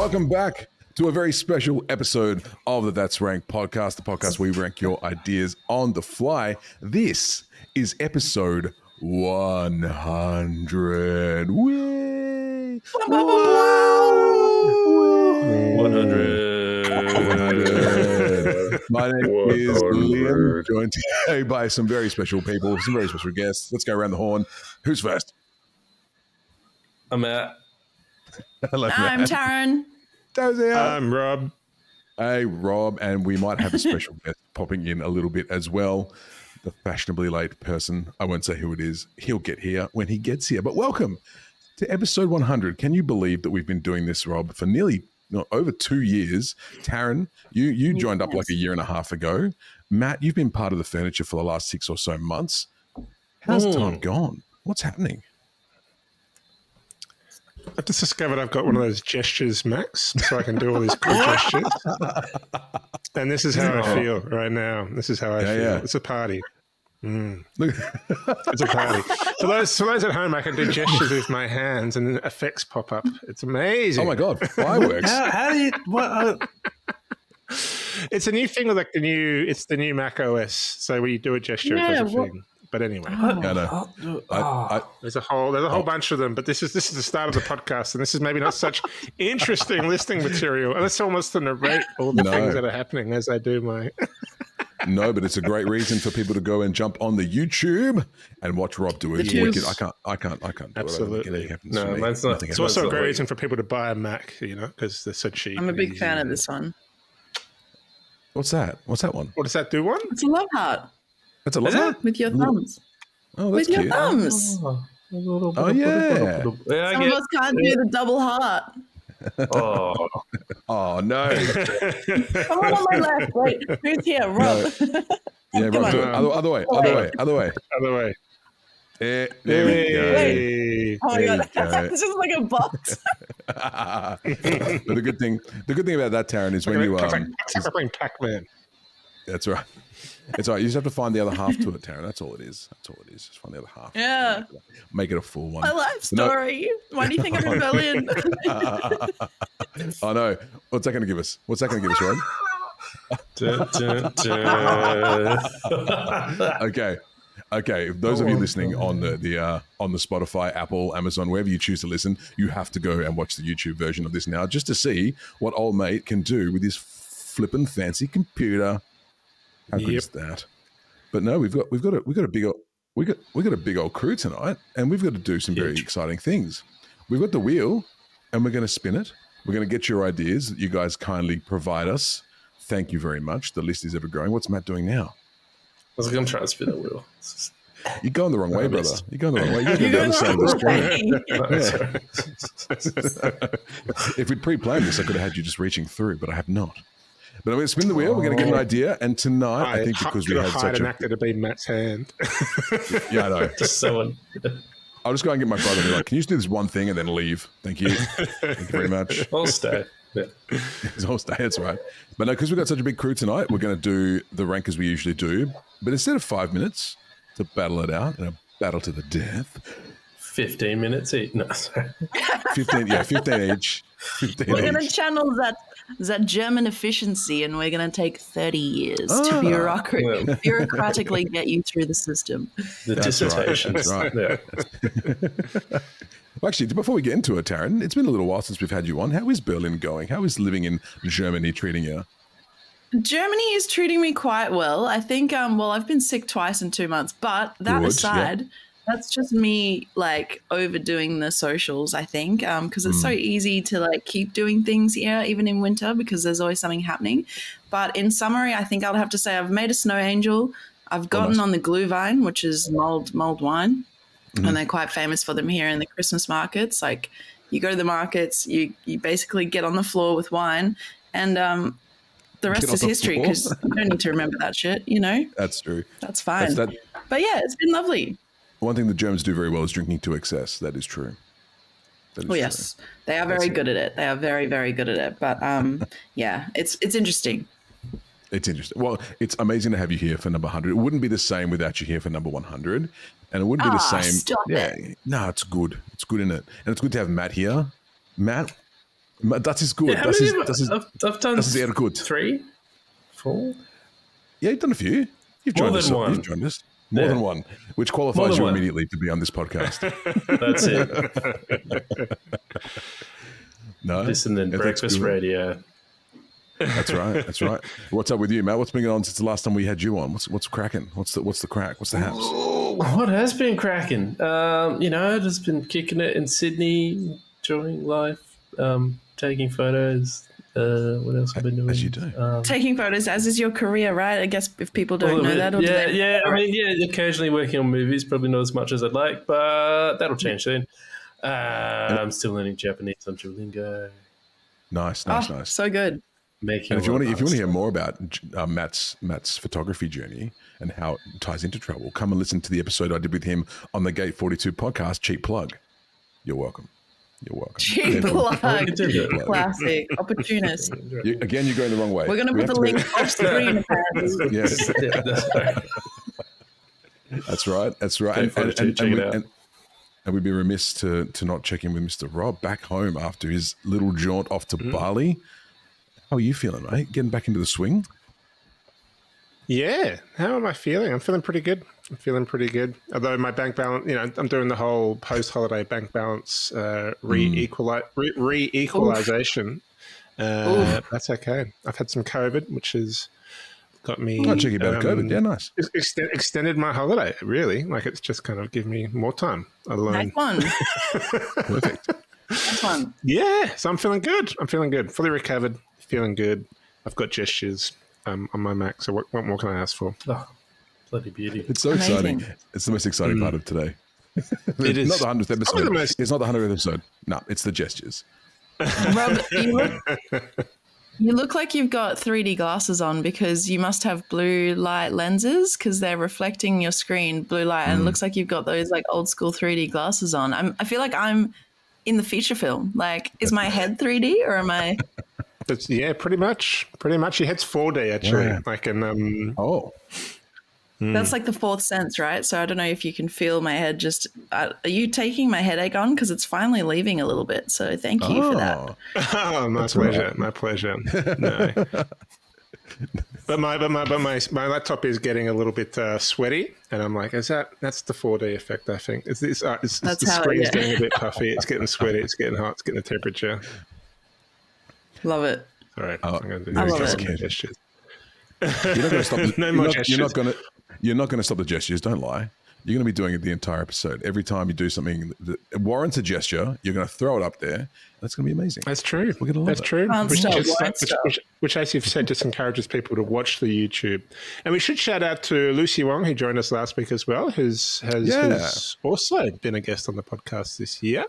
welcome back to a very special episode of the That's Rank podcast, the podcast where we rank your ideas on the fly. This is episode 100. Whee! 100. My name is Liam, joined today by some very special people, some very special guests. Let's go around the horn. Who's first? I'm at. Hello, I'm Matt. Taryn. Dozy. I'm Rob. Hey, Rob, and we might have a special guest popping in a little bit as well. The fashionably late person. I won't say who it is. He'll get here when he gets here. But welcome to episode 100. Can you believe that we've been doing this, Rob, for nearly no, over two years? Taryn, you you joined up like a year and a half ago. Matt, you've been part of the furniture for the last six or so months. How's Hmm. time gone? What's happening? I've just discovered I've got one of those gestures, Max, so I can do all these cool gestures. And this is how I feel right now. This is how I Yeah, feel. yeah. It's a party. Mm, Look, it's a party. for those for those at home, I can do gestures with my hands, and then effects pop up. It's amazing. oh my god, fireworks! How, how do you. What? Uh, It's a new thing with like the new. It's the new Mac OS. So when you do a gesture, it Yeah, does a what- thing. But anyway, Yeah, I know. oh, I, I, there's a whole there's a whole bunch of them. But this is this is the start of the podcast, and this is maybe not such interesting listening material. And it's almost to narrate all the No. things that are happening as I do my. No, but it's a great reason for people to go and jump on the YouTube and watch Rob do it. It's wicked. I can't. I can't. I can't do Absolutely. it. Anything happens No, to me. mine's not- Nothing It's also a great reason for people to buy a Mac, you know, because they're so cheap. I'm a big fan of this one. What's that? What's that one? What does that do? One? It's a love heart That's a love Is it? heart? with your thumbs. Oh, that's With your thumbs. Oh, yeah. Yeah, I Some of us can't do the double heart. Oh, Oh no. Someone on my left. Wait, who's here? Rob. Yeah, Come Rob, do it. Other, other way. Other way. Other way. Other way. Eh, there we Hey. Oh my There god, you go. this is like a box. but the good thing, the good thing about that, Taryn, is when you It's like- um, it's Pac-Man. that's right. It's all right. You just have to find the other half to it, Taryn. That's all it is. That's all it is. Just find the other half. Yeah. Make it a full one. My life No. story. Why do you think I'm rebellion? I know. What's that going to give us? What's that going to give us, Rob? okay okay if those of you listening on the, the uh, on the spotify apple amazon wherever you choose to listen you have to go and watch the youtube version of this now just to see what old mate can do with his flippin' fancy computer how good is that but no we've got we've got a we've got a big old we got we got a big old crew tonight and we've got to do some very Huge. exciting things we've got the wheel and we're going to spin it we're going to get your ideas that you guys kindly provide us thank you very much the list is ever growing what's matt doing now I was going to try and spin a wheel. Just- You're going the wrong way, brother. You're going the wrong way. You're You're the other side of the the screen. wrong way. if we'd pre-planned this, I could have had you just reaching through, but I have not. But I'm going to spin the wheel. We're going to get an oh. idea, and tonight, I, think because we could had have hired such an a actor to be Matt's hand. yeah, I know. Just someone. I'll just go and get my brother and be like, "Can you just do this one thing and then leave? Thank you, thank you very much." I'll stay. Yeah. It's all stay. That's right. But no, because we've got such a big crew tonight, we're going to do the rank as we usually do. But instead of five minutes to battle it out in a battle to the death, 15 minutes each. No, sorry. fifteen, yeah, fifteen each. 15 We're gonna channel that that German efficiency, and we're gonna take thirty years Ah. to bureaucra- Well. bureaucratically get you through the system. The That's right. dissertations. Right. Yeah. Well, actually, before we get into it, Taryn, it's been a little while since we've had you on. How is Berlin going? How is living in Germany treating you? Germany is treating me quite well. I think. Um. Well, I've been sick twice in two months, but that Good, yeah. That's just me like overdoing the socials, I think, because it's so Hmm. easy to like keep doing things here, even in winter, because there's always something happening. But in summary, I think I'd have to say I've made a snow angel. I've gotten nice. on the Glühwein, which is mulled mulled wine, Mhm. and they're quite famous for them here in the Christmas markets. Like you go to the markets, you you basically get on the floor with wine, and um, the rest is the history because you don't need to remember that shit. You know, That's true. that's fine. That's that. but yeah, it's been lovely. One thing the Germans do very well is drinking to excess. That is true. That is Oh true. yes, they are very That's it. good at it. They are very very good at it. But um, yeah, it's it's interesting. It's interesting. Well, it's amazing to have you here for number 100. It wouldn't be the same without you here for number 100. And it wouldn't be the Ah, same. stop yeah. No, it's good. It's good in it. And it's good to have Matt here. Matt, Ma- Das ist gut. Yeah, how das, many ist, I- das, ist, I've, I've done das ist eher gut. three, four. Yeah, you've done a few. You've More joined than us. one. You've joined us. More Yeah. than one, which qualifies you one. immediately to be on this podcast. That's it. No, Listen then, Yeah, that's breakfast radio. That's right. That's right. What's up with you, Matt? What's been going on since the last time we had you on? What's what's cracking? What's the what's the crack? What's the haps? What has been cracking? Um, you know, just been kicking it in Sydney, enjoying life, um, taking photos. Uh, what else have I been doing? As you do. Um, Taking photos, as is your career, right? I guess if people don't know bit. that, or do yeah, they? yeah. I mean, yeah, occasionally working on movies, probably not as much as I'd like, but that'll change soon. Uh, I'm still learning Japanese on Duolingo. Nice, Oh, nice, nice. so good. Making And if you want to, if you want to hear more about uh, Matt's Matt's photography journey and how it ties into travel, come and listen to the episode I did with him on the Gate Forty Two podcast. Cheap plug. You're welcome. You're welcome. Cheap Yeah, plug. can do that. Classic. Opportunist. You, again, you're going the wrong way. We're going to We put have the be- link off screen. Yes, that's right. that's right. That's right. Gate And, and, and, and, we, and, and we'd be remiss to to not check in with Mr. Rob back home after his little jaunt off to Mm. Bali. How are you feeling, mate? Getting back into the swing? Yeah. How am I feeling? I'm feeling pretty good. I'm feeling pretty good. Although my bank balance, you know, I'm doing the whole post-holiday bank balance uh, re-equali- re- re-equalization. Uh, that's okay. I've had some COVID, which has got me. Oh, check you about um, COVID. Yeah, nice. ex- extend, extended my holiday. Really, like it's just kind of given me more time alone. Nice one. Perfect. Nice one. Yeah, so I'm feeling good. I'm feeling good. Fully recovered. Feeling good. I've got gestures um, on my Mac. So what, what more can I ask for? Oh, bloody beauty. It's so Amazing. exciting. It's the most exciting part of today. It is. not the hundredth episode. the most- It's not the hundredth episode. No, it's the gestures. Rob, you look, you look like you've got 3D glasses on because you must have blue light lenses because they're reflecting your screen blue light, and it looks like you've got those like old school 3D glasses on. I'm, I feel like I'm in the feature film. Like, is my head 3D or am I? That's, yeah, pretty much. Pretty much. Your head's 4D actually. Yeah. Like in um, Oh, That's like the fourth sense, right? So I don't know if you can feel my head. Just uh, are you taking my headache on because it's finally leaving a little bit? So thank you for that. Oh. oh, my That's pleasure. right. My pleasure. No. but my but my but my my laptop is getting a little bit uh, sweaty, and I'm like, is that that's the 4D effect? I think it's this. Uh, it's, That's the how it- screen's yeah. getting a bit puffy. It's getting sweaty. It's getting hot. It's getting the temperature. Love it. All right, Oh, I'm going to do I love it. You're not going to stop. The, No you're, more not, you're not going to. You're not going to stop the gestures. Don't lie. You're going to be doing it the entire episode. Every time you do something that warrants a gesture, you're going to throw it up there. That's going to be amazing. That's true. We're gonna love That's it. true. Can't Which, stop, just, which, which, which, as you've said, just encourages people to watch the YouTube. And we should shout out to Lucy Wong, who joined us last week as well, who's has, Yeah. who's also been a guest on the podcast this year.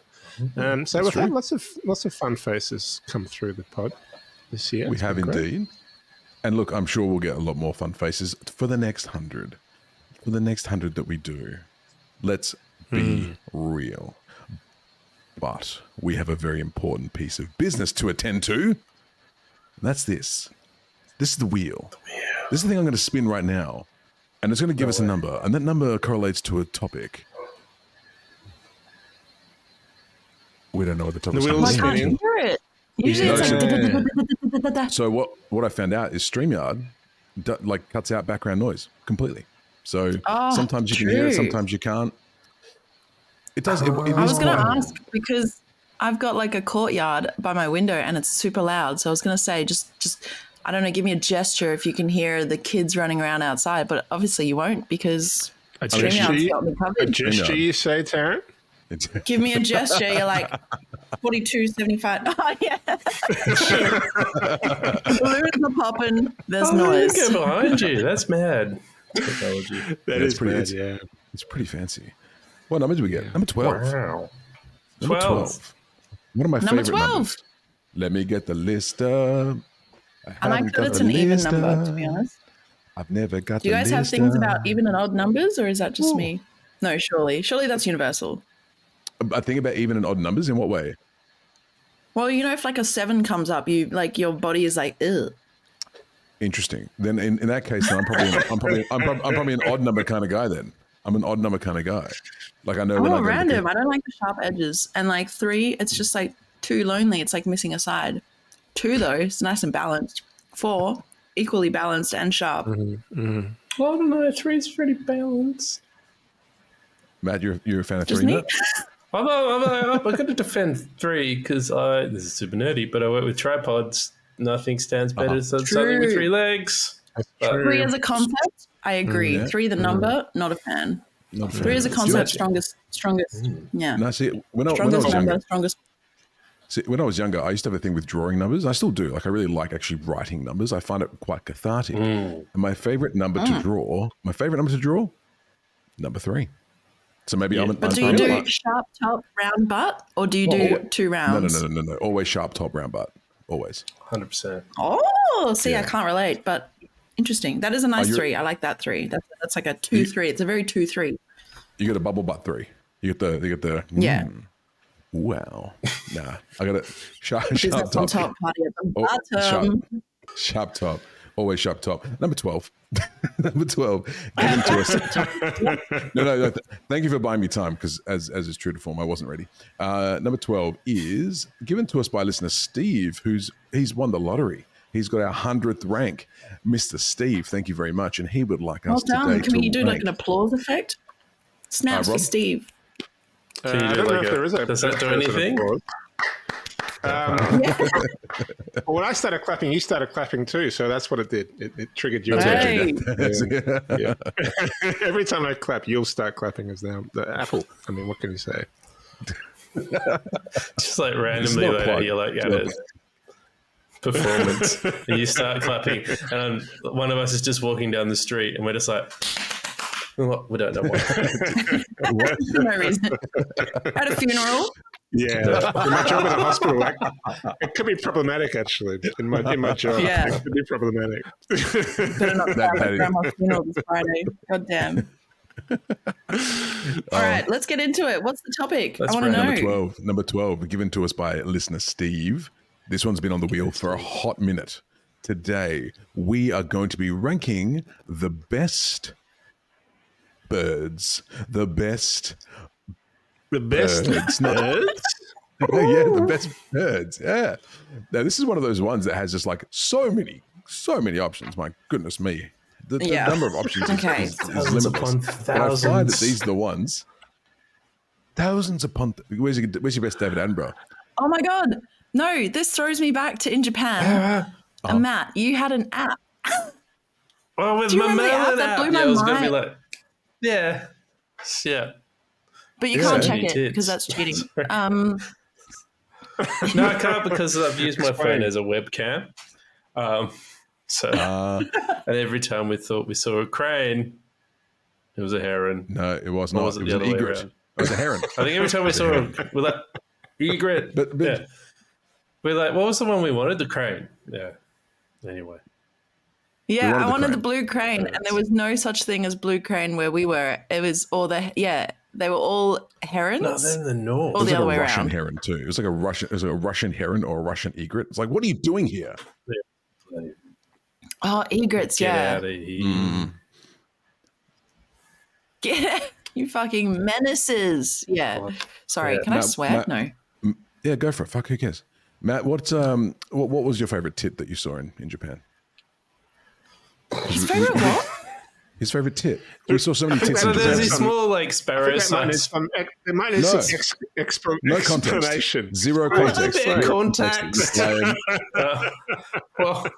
Um, so That's we've had lots of lots of fun faces come through the pod this year. we It's have indeed. great. Indeed. And look, I'm sure we'll get a lot more fun faces for the next hundred. For the next hundred that we do, let's be hmm. real. But we have a very important piece of business to attend to. And that's this. This is the wheel. This is the thing I'm going to spin right now. And it's going to give us a number. And that number correlates to a topic. We don't know what the topic The is. wheel's I can't hear it. Usually No, it's like. So what what I found out is StreamYard like cuts out background noise completely. So Oh, sometimes you can hear it, sometimes you can't. It does. It, it I was going to ask because I've got like a courtyard by my window and it's super loud. So I was going to say, just, just, I don't know, give me a gesture if you can hear the kids running around outside. But obviously you won't because A StreamYard's gesture, got me a gesture you say, Taryn? It's- Give me a gesture. You're like 4275. Oh, yeah. Balloons are popping. There's Oh, noise. Go behind you. That's mad. Technology. That Yeah, is pretty- mad, it's- yeah. it's pretty fancy. What number did we get? Number twelve. Wow. Number 12. twelve. One of my Number favorite 12. numbers. Let me get the list up. I I like haven't that got it's the an even list number, up. to be honest. I've never got. Do you guys have things up. about even and odd numbers, or is that just me? No, surely. Surely that's universal. I think about even and odd numbers. In what way? Well, you know, if like a seven comes up, you like your body is like, ugh. Interesting. Then in, in that case, then I'm probably I'm probably I'm, prob- I'm probably an odd number kind of guy. Then I'm an odd number kind of guy. Like I know I'm when all go to the- random. I don't like the sharp edges. And like three, it's just like too lonely. It's like missing a side. Two though, it's nice and balanced. Four, equally balanced and sharp. Mm-hmm. Well, I don't know. Three's pretty balanced. Matt, you're you're a fan of Just three, me? Matt? I'm, I'm, I'm, I'm going to defend three because I this is super nerdy, but I work with tripods. Nothing stands better Uh-huh. than something with three legs. True. Three as a concept, I agree. yeah. Three the number, not a fan. Not. Three as a concept, when- strongest, strongest. Yeah, No, see, when I, when I strongest was number, younger, strongest. see, when I was younger, I used to have a thing with drawing numbers. I still do. Like, I really like actually writing numbers. I find it quite cathartic. And my favorite number Mm. to draw, my favorite number to draw, number three. So maybe I'm. But I'm do you do like- sharp top, round butt, or do you Oh, do two No, no, rounds? no, no, no, no. Always sharp top, round butt. Always. Hundred percent. Oh, see, I can't relate, but interesting. That is a nice you're- three. I like that three. That's that's like a two You- three. It's a very two three. You get a bubble butt three. You get the. You get the. Yeah. mm, wow. Nah, I got it. Sharp, sharp top. top, party at the Oh, sharp, sharp top. Always sharp top. Number 12. Number 12. Given to us. no, no, no. th- Thank you for buying me time because, as, as is true to form, I wasn't ready. Uh, number 12 is given to us by listener Steve, who's he's won the lottery. He's got our 100th rank. Mr. Steve, thank you very much. And he would like Well us done. today Can to we do like an applause effect? Snaps Uh, for Steve. Uh, you I do don't know if a- there is a. does that do a person anything? Applause. Um, well, when I started clapping, you started clapping too, so that's what it did. It, it triggered your Hey. Yeah. Every time I clap, you'll start clapping as now the apple. I mean, what can you say? Just like randomly later, quite- you're like it's at not a performance, and you start clapping, and one of us is just walking down the street, and we're just like, "Well, we don't know why. For no reason. At a funeral. Yeah, in my job in a hospital, like, it could be problematic actually. In my in my job, Yeah. it could be problematic. Better not That- clap that at is- grandma's funeral this Friday. God damn. All um, right, let's get into it. What's the topic? Let's I want to know. Number 12. Number 12, given to us by listener Steve. This one's been on the wheel for a hot minute. Today, we are going to be ranking the best birds, the best the best birds. No, birds. yeah, the best birds. Yeah. Now, this is one of those ones that has just like so many, so many options. My goodness me. The, the Yeah. number of options is, Okay. is, is Thousands limitless. upon But I find that these are the ones. Thousands upon. Where's your, where's your best David Attenborough? Oh my God. No, this throws me back to in Japan. Oh. And Matt, you had an app. Well, with Do you my remember the app Merlin that blew yeah, my I was gonna be mind? like, yeah, yeah. But you Yeah. can't check it because that's cheating. Um, No, I can't because I've used my phone as a webcam. Um, so, Uh, and every time we thought we saw a crane, it was a heron. no, it was not. was it it was an egret. It was a heron. I think every time we saw a we're like egret. But- but- yeah. we're like, what was the one we wanted? The crane. Yeah. Anyway, yeah, wanted I the wanted crane. the blue crane, and there was no such thing as blue crane where we were. It was all the yeah, they were all herons. no, then the north. It Or was the like other a way Russian around. heron too. It was like a Russian. It was like a Russian heron or a Russian egret. It's like, what are you doing here? oh, egrets, Get yeah. out of here. Mm. Get you fucking menaces. Yeah. Sorry, Yeah. can I swear? Matt- no. Yeah, go for it. Fuck, who cares? Matt, what um, what, what was your favorite tit that you saw in, in Japan? His favorite what? His favorite tit. We saw so many tits So in there's Japan. these small like I sparrow think might some, there might No. some ex, expl- No context. Zero context. Zero context. Explain. Uh, well,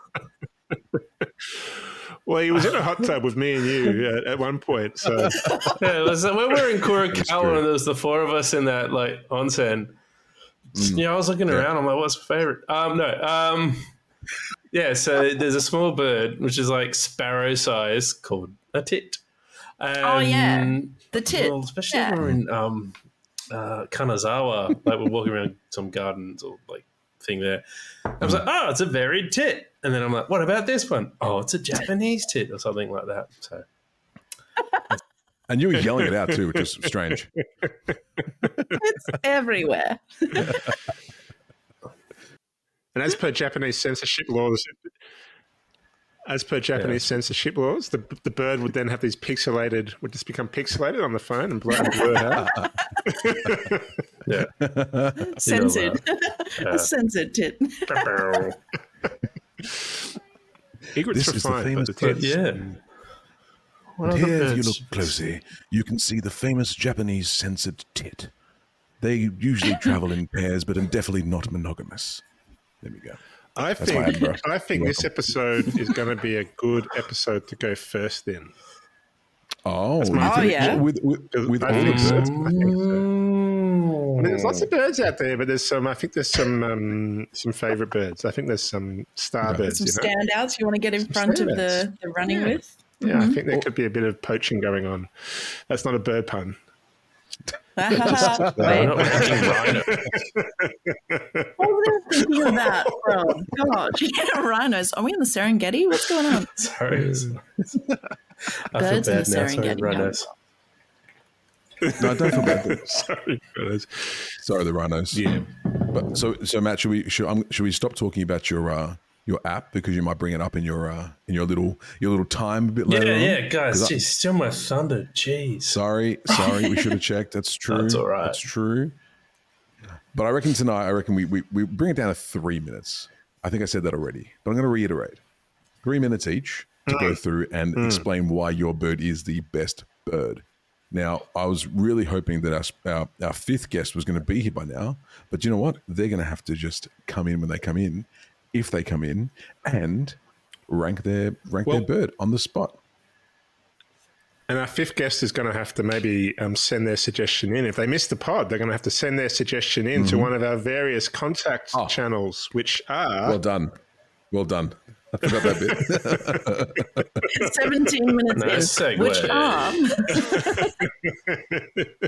Well, he was in a hot tub with me and you at, at one point, so yeah, was, when we were in true. Kurokawa and there was the four of us in that like onsen. Yeah, I was looking Yeah. around. I'm like, what's my favorite? Um, no. Um, yeah. So there's a small bird which is like sparrow size called a tit. Oh, yeah. The tit. Well, especially Yeah. when we're in um, uh, Kanazawa, like we're walking around some gardens or like thing there. I was like, oh, it's a varied tit. And then I'm like, what about this one? Oh, it's a Japanese tit or something like that. So And you were yelling it out too, which is strange. It's everywhere. and as per Japanese censorship laws, as per Japanese censorship laws, the the bird would then have these pixelated would just become pixelated on the phone and blur, and blurred out. Yeah. censored. Yeah. censored tit. Egrets This is the refined, famous the tits. yeah. And What other here, if you look closely, you can see the famous Japanese censored tit. They usually travel in pairs, but are definitely not monogamous. There we go. I That's think. I think this episode is going to be a good episode to go first. Then Oh, my you Oh, yeah. With, with, with I all think the so. birds? I think so. I mean, there's lots of birds out there, but there's some. I think there's some um, some favorite birds. I think there's some star birds. Some You know? standouts you want to get in front of the, the running Yeah. with. Yeah, I think there could be a bit of poaching going on. That's not a bird pun. Wait, We're not Rhino. what were they thinking of that from? God, yeah, rhinos. Are we in the Serengeti? What's going on? Sorry. I feel Birds in bad the now. Sorry, Serengeti. rhinos. No, I don't feel bad. Sorry, fellas. Sorry, the rhinos. Yeah. But so, so Matt, should we should, um, should we stop talking about your uh, your app because you might bring it up in your uh, in your little your little time a bit later? Yeah, on? yeah, guys. 'Cause I- Geez, still my thunder. Jeez. Sorry, sorry, we should have checked. That's true. That's all right. That's true. But I reckon tonight, I reckon we, we, we bring it down to three minutes. I think I said that already, but I'm going to reiterate: three minutes each to go through and explain why your bird is the best bird. Now, I was really hoping that our, our, our fifth guest was going to be here by now, but you know what? They're going to have to just come in when they come in, if they come in, and rank their rank Well- their bird on the spot. And our fifth guest is going to have to maybe um, send their suggestion in. If they miss the pod, they're going to have to send their suggestion in to one of our various contact Oh. channels, which are Well done, well done. I forgot that bit. 17 minutes Nice in. segue. Which are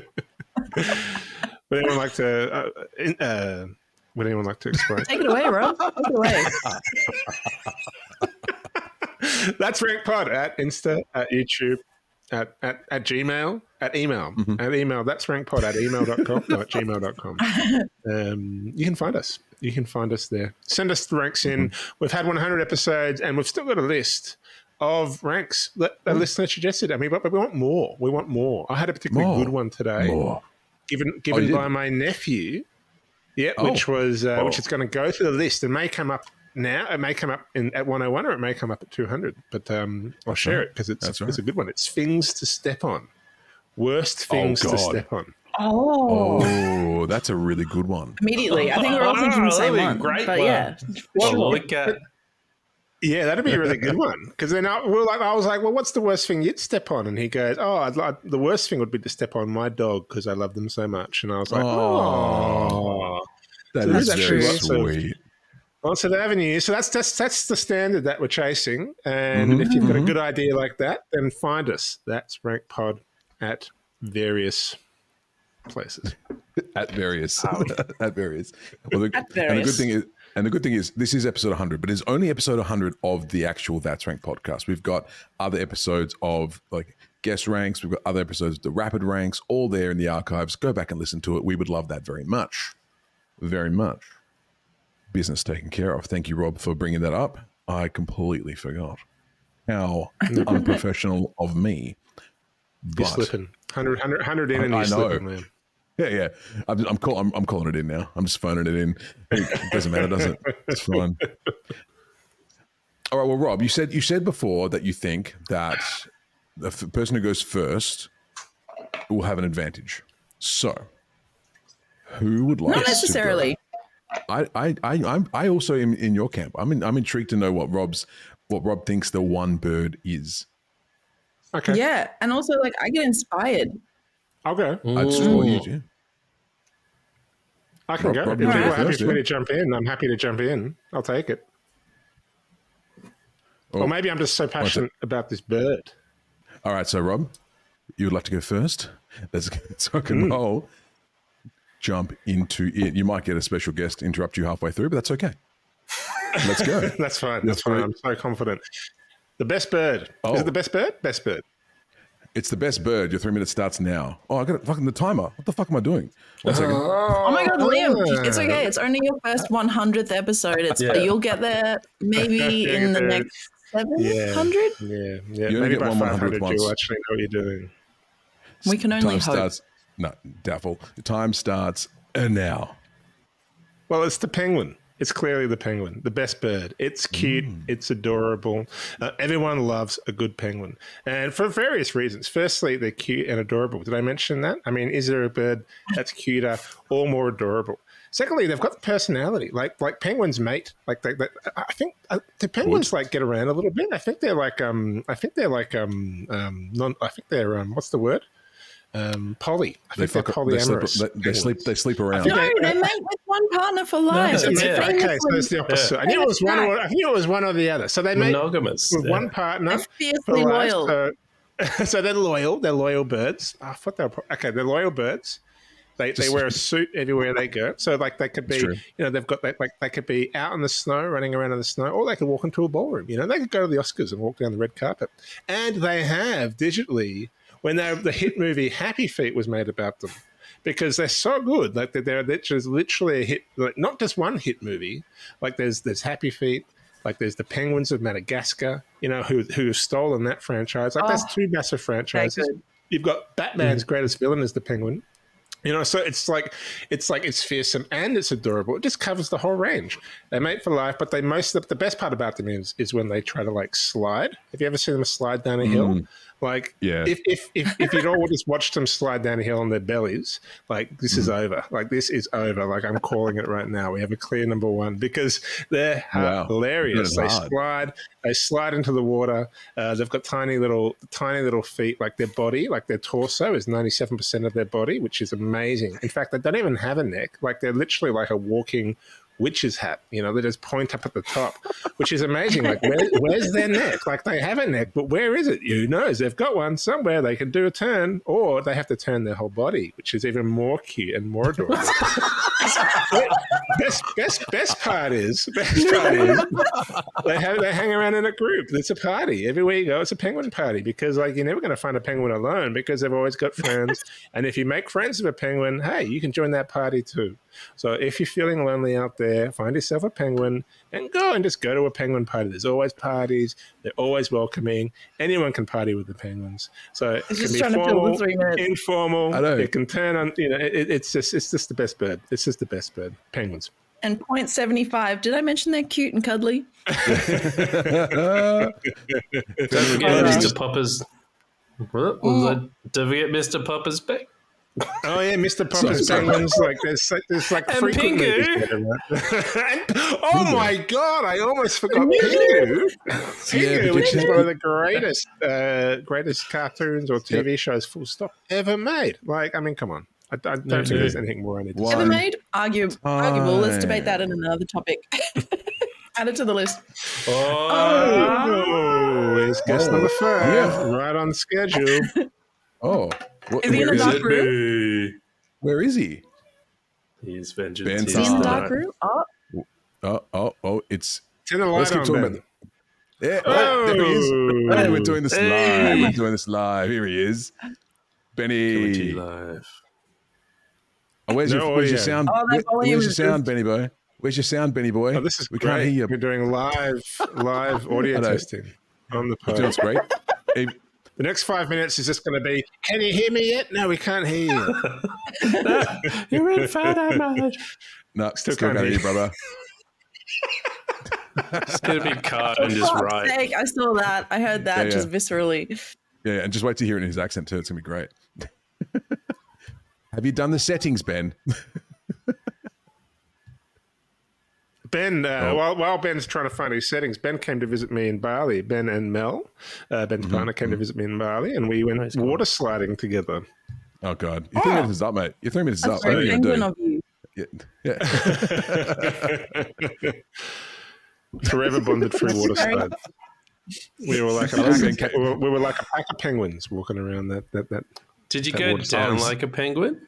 Would anyone like to? Uh, uh, would anyone like to explain? Take it away, Rob. Take it away. That's Rank Pod at Insta, at YouTube, at, at, at Gmail, at email, mm-hmm. at email. That's Rank Pod at email.com, no, at gmail.com. Um, you can find us. You can find us there. Send us the ranks in. Mm-hmm. We've had 100 episodes and we've still got a list of ranks that a mm-hmm. listener suggested. I mean, but, but we want more. We want more. I had a particularly More. good one today. More. given oh, given you did? by my nephew. Yeah, Oh. which was uh, which Oh. is going to go through the list and may come up now. It may come up in, at 101 or it may come up at 200. But um, I'll share right. it because it's That's it's a good one. It's things to step on. Worst things to step on. Oh. Oh, that's a really good one. Immediately. I think we're all thinking the Oh, same that'd one. great but one. yeah. Well, Sure. look at Yeah, that'd be a really good one. Because then I, we're like, I was like, well, what's the worst thing you'd step on? And he goes, oh, I'd like the worst thing would be to step on my dog because I love them so much. And I was like, Oh. oh. That So is there's very actually lots of- sweet. Lots of avenues. So that's that's that's the standard that we're chasing. And Mhm, if you've got a mhm. good idea like that, then find us. That's Rank Pod at various places. at various at various. Well, the, At And the good thing is, and the good thing is, this is episode 100, but it's only episode 100 of the actual That's Rank podcast. We've got other episodes of like guest ranks. We've got other episodes of the rapid ranks, all there in the archives. Go back and listen to it. We would love that very much, very much. Business taken care of. Thank you, Rob, for bringing that up. I completely forgot. How unprofessional of me. You're But slipping. 100, 100, 100 in and you're I slipping, know. man. Yeah, yeah. I'm, I'm, call, I'm, I'm calling it in now. I'm just phoning it in. It doesn't matter, does it? It's fine. All right. Well, Rob, you said you said before that you think that the f- person who goes first will have an advantage. So, who would like? Not to necessarily. I, I, I, I'm, I also am in your camp. I'm, in, I'm intrigued to know what Rob's, what Rob thinks the one bird is. Okay. Yeah. And also, like, I get inspired. I'll go. I just want you Ooh. to. I can Rob- go. Rob, if people are happy for me to jump in, I'm happy to jump in. I'll take it. Oh. Or maybe I'm just so passionate about this bird. All right, so Rob, you would like to go first? Let's so I can roll. Jump into it. You might get a special guest interrupt you halfway through, but that's okay. Let's go. That's fine. You're That's fine. three- I'm so confident. The best bird. Oh. Is it oh. the best bird? Best bird. It's the best bird. Your three minutes starts now. Oh, I got it. Fucking the timer. What the fuck am I doing? One second. Oh my God, Liam. It's okay. It's only your first 100th episode. It's Yeah. You'll get there maybe in the Yeah. next Yeah. 700. Yeah. Yeah. You only Maybe get by one 500 100th you'll once. actually know what you're doing. We can only Time hope. starts. No, doubtful. The time starts And now, Well, it's the penguin. It's clearly the penguin, the best bird. It's cute. It's adorable. Uh, everyone loves a good penguin, and for various reasons. Firstly, they're cute and adorable. Did I mention that? I mean, is there a bird that's cuter or more adorable? Secondly, they've got the personality, like like penguins mate. Like they, they, I think uh, the penguins like get around a little bit. I think they're like um, I think they're like um, um, non. I think they're um, what's the word? Um, poly. I they, think they're fuck, they, sleep, they, they sleep. They sleep around. No, they- they mate with one partner for life. No, It's yeah. Okay, so it's the opposite. I knew it was one. Or, I knew it was one or the other. So they mate Monogamous. with yeah. one partner. They're for fiercely life. loyal. So, so they're loyal. They're loyal birds. I thought they were okay. They're loyal birds. They, they wear a suit everywhere they go. So like they could be, you know, they've got like, like they could be out in the snow, running around in the snow, or they could walk into a ballroom. You know, they could go to the Oscars and walk down the red carpet. And they have digitally when they the hit movie Happy Feet was made about them because they're so good. Like they're, they're literally, literally a hit, like not just one hit movie. Like there's there's Happy Feet, like there's the Penguins of Madagascar, you know, who who have stolen that franchise. Like that's oh, two massive franchises. You've got Batman's mm-hmm. greatest villain is the Penguin. You know, so it's like it's like it's fearsome and it's adorable. It just covers the whole range. They mate for life, but they most the, the best part about them is is when they try to like slide. Have you ever seen them slide down a hill? Mm. Like Yeah. if if if, if you'd all just watched them slide down a hill on their bellies, like this is over. Like this is over. Like I'm calling it right now. We have a clear number one because they're Wow. hilarious. They hard. slide. They slide into the water. Uh, they've got tiny little tiny little feet. Like their body, like their torso is 97 percent of their body, which is amazing. In fact, they don't even have a neck. Like they're literally like a walking witch's hat. You know, they just point up at the top, which is amazing. Like, where, where's their neck? Like, they have a neck, but where is it? Who knows? They've got one somewhere. They can do a turn, or they have to turn their whole body, which is even more cute and more adorable. best, best, best part is, best part is, they have they hang around in a group. It's a party everywhere you go. It's a penguin party because like you're never going to find a penguin alone because they've always got friends. and if you make friends with a penguin, hey, you can join that party too. So if you're feeling lonely out there, find yourself a penguin and go and just go to a penguin party. There's always parties. They're always welcoming. Anyone can party with the penguins. So it can just be trying to fill the formal, three minutes. informal. I know. It can turn on. You know, it, it's just it's just the best bird. It's just the best bird. Penguins. And point seventy five. Did I mention they're cute and cuddly? Don't forget Mr. Popper's. What was that? Don't forget Mr. Popper's back. Oh yeah, Mr. Popper's sorry. penguins. Like there's like- there's like And frequent Pingu. movies made of that. oh my god, I almost forgot Pingu. Pingu, but which is one of the greatest uh, greatest cartoons or TV shows, full stop, ever made. Like, I mean, come on. I, I don't No, think no. there's anything more I need to Why? Ever made? Argue, arguable. Let's debate that in another topic. Add it to the list. Oh, Oh, it's guest Oh, number five, yeah. right on schedule. Oh, what, Is he in the dark it? room? where is he? He's vengeance. Ben's is Is he in the Oh. dark room? Oh, Oh, oh, oh! It's Turn the let's light keep on, talking Ben. about. Yeah, oh, there oh. he is. Oh. Hey, we're doing this Hey. live. We're doing this live. Here he is, Coming to Benny. you live. Oh, where's No your oh, Where's your sound? Oh, Where- where's your is sound, Benny boy? Where's your sound, Benny boy? Oh, this is we great. can't hear you. We're doing live live audio I know. testing on the You pod. know great? Hey, The next five minutes is just going to be, can you hear me yet? No, we can't hear you. You're in photo mode. no, Still still, can't can't hear you, brother. It's going to be cut and just fuck's right. sake, I saw that. I heard that Yeah, just yeah. viscerally. Yeah, and just wait to hear it in his accent too. It's gonna be great. Have you done the settings, Ben? Ben, uh, Oh. while, while Ben's trying to find his settings, Ben came to visit me in Bali. Ben and Mel, uh, Ben's partner, came to visit me in Bali, and we went Nice. water sliding together. Oh God, you're three Oh. minutes is up, mate. You're three minutes is That's up. I know very what you're penguin gonna of you. Yeah, yeah. Forever bonded through water Sorry. slide. We were like a I love pack of, we were, we were like a pack of penguins walking around that that that. Did you That go down slides. like a penguin?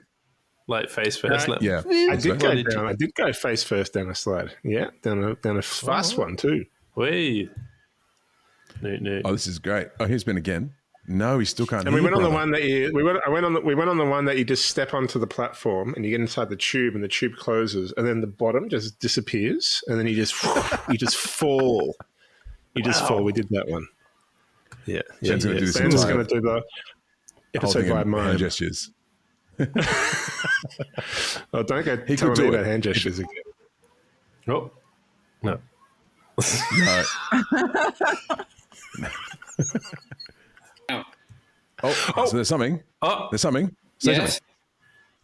Like face first? Like, yeah. I did go What did you- down. I did go face first down a slide. Yeah, down a down a fast Oh. one too. Wee. Noot, noot. Oh, this is great. Oh, here's been again. No, he still can't. And hear we went you, on the one that you we went I went on the, we went on the one that you just step onto the platform and you get inside the tube and the tube closes and then the bottom just disappears and then you just you just fall. You just fall. We did that one. Yeah. yeah, Ben's gonna yeah. do this Ben's going to do the episode holding by hand, hand mime. gestures. Oh, don't go He telling could me do about it. hand gestures again. Oh, no. No. Oh. Oh, so there's something. Oh, There's something. Say Yes.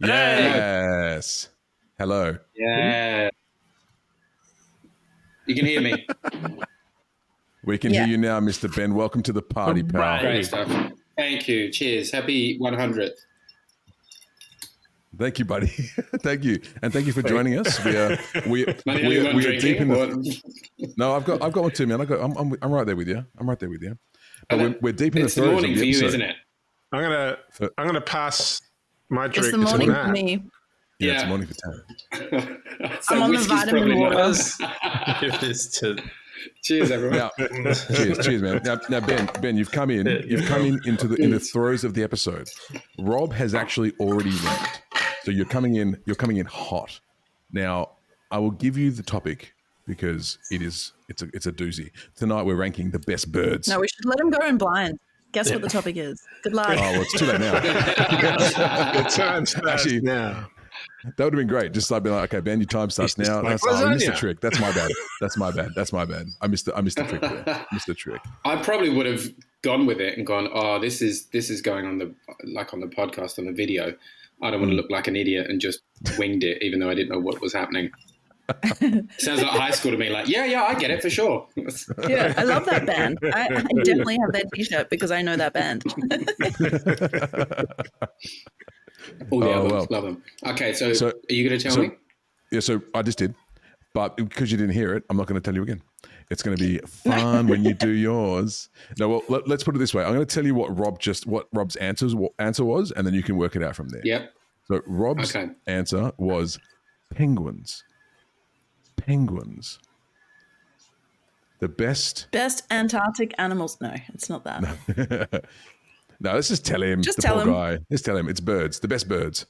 something. Yes. Hello. Yeah. You can hear me. We can Yeah. hear you now, Mr. Ben. Welcome to the party, pal. Right. Great stuff. Thank you. Cheers. Happy 100th. Thank you, buddy. thank you, and thank you for joining us. We are we My we, name are, is we are deep in the. No, I've got I've got one too, man. I got I'm, I'm I'm right there with you. I'm right there with you. But we're, we're deep in the. It's the the throes morning of the for you, episode. isn't it? I'm gonna So- I'm gonna pass my drink. It's drink the morning for me. Yeah, it's morning for Taryn. So I'm on the vitamin probably not- water. give this to. Cheers, everyone. Now, cheers, cheers, man. Now, now, Ben, Ben, you've come in. You've come in into the in the throes of the episode. Rob has actually already ranked, so you're coming in. You're coming in hot. Now, I will give you the topic because it is it's a it's a doozy. Tonight we're ranking the best birds. No, we should let them go in blind. Guess what the topic is. Good luck. Oh, well, it's too late now. The time starts Actually- now. That would have been great. Just like being like, okay, Ben, your time starts now. like That's, oh, I missed the trick. That's my bad. That's my bad. That's my bad. I missed the I missed the trick there. Missed the trick. I probably would have gone with it and gone, "Oh, this is this is going on the like on the podcast on the video. I don't want to look like an idiot and just winged it, even though I didn't know what was happening." Sounds like high school to me. Like, yeah, yeah, I get it for sure. Yeah, I love that band. I, I definitely have that T-shirt because I know that band. All the Oh, albums, well. love them. Okay, so, So- are you going to tell so- me? Yeah, so I just did, but because you didn't hear it, I'm not going to tell you again. It's going to be fun when you do yours. No, well, let, us put it this way. I'm going to tell you what Rob just what Rob's answers what answer was, and then you can work it out from there. Yep. So Rob's Okay. answer was penguins. Penguins. The best. Best Antarctic animals. No, it's not that. No, let's just tell him. Just the tell poor him. guy. Let's tell him it's birds. The best birds.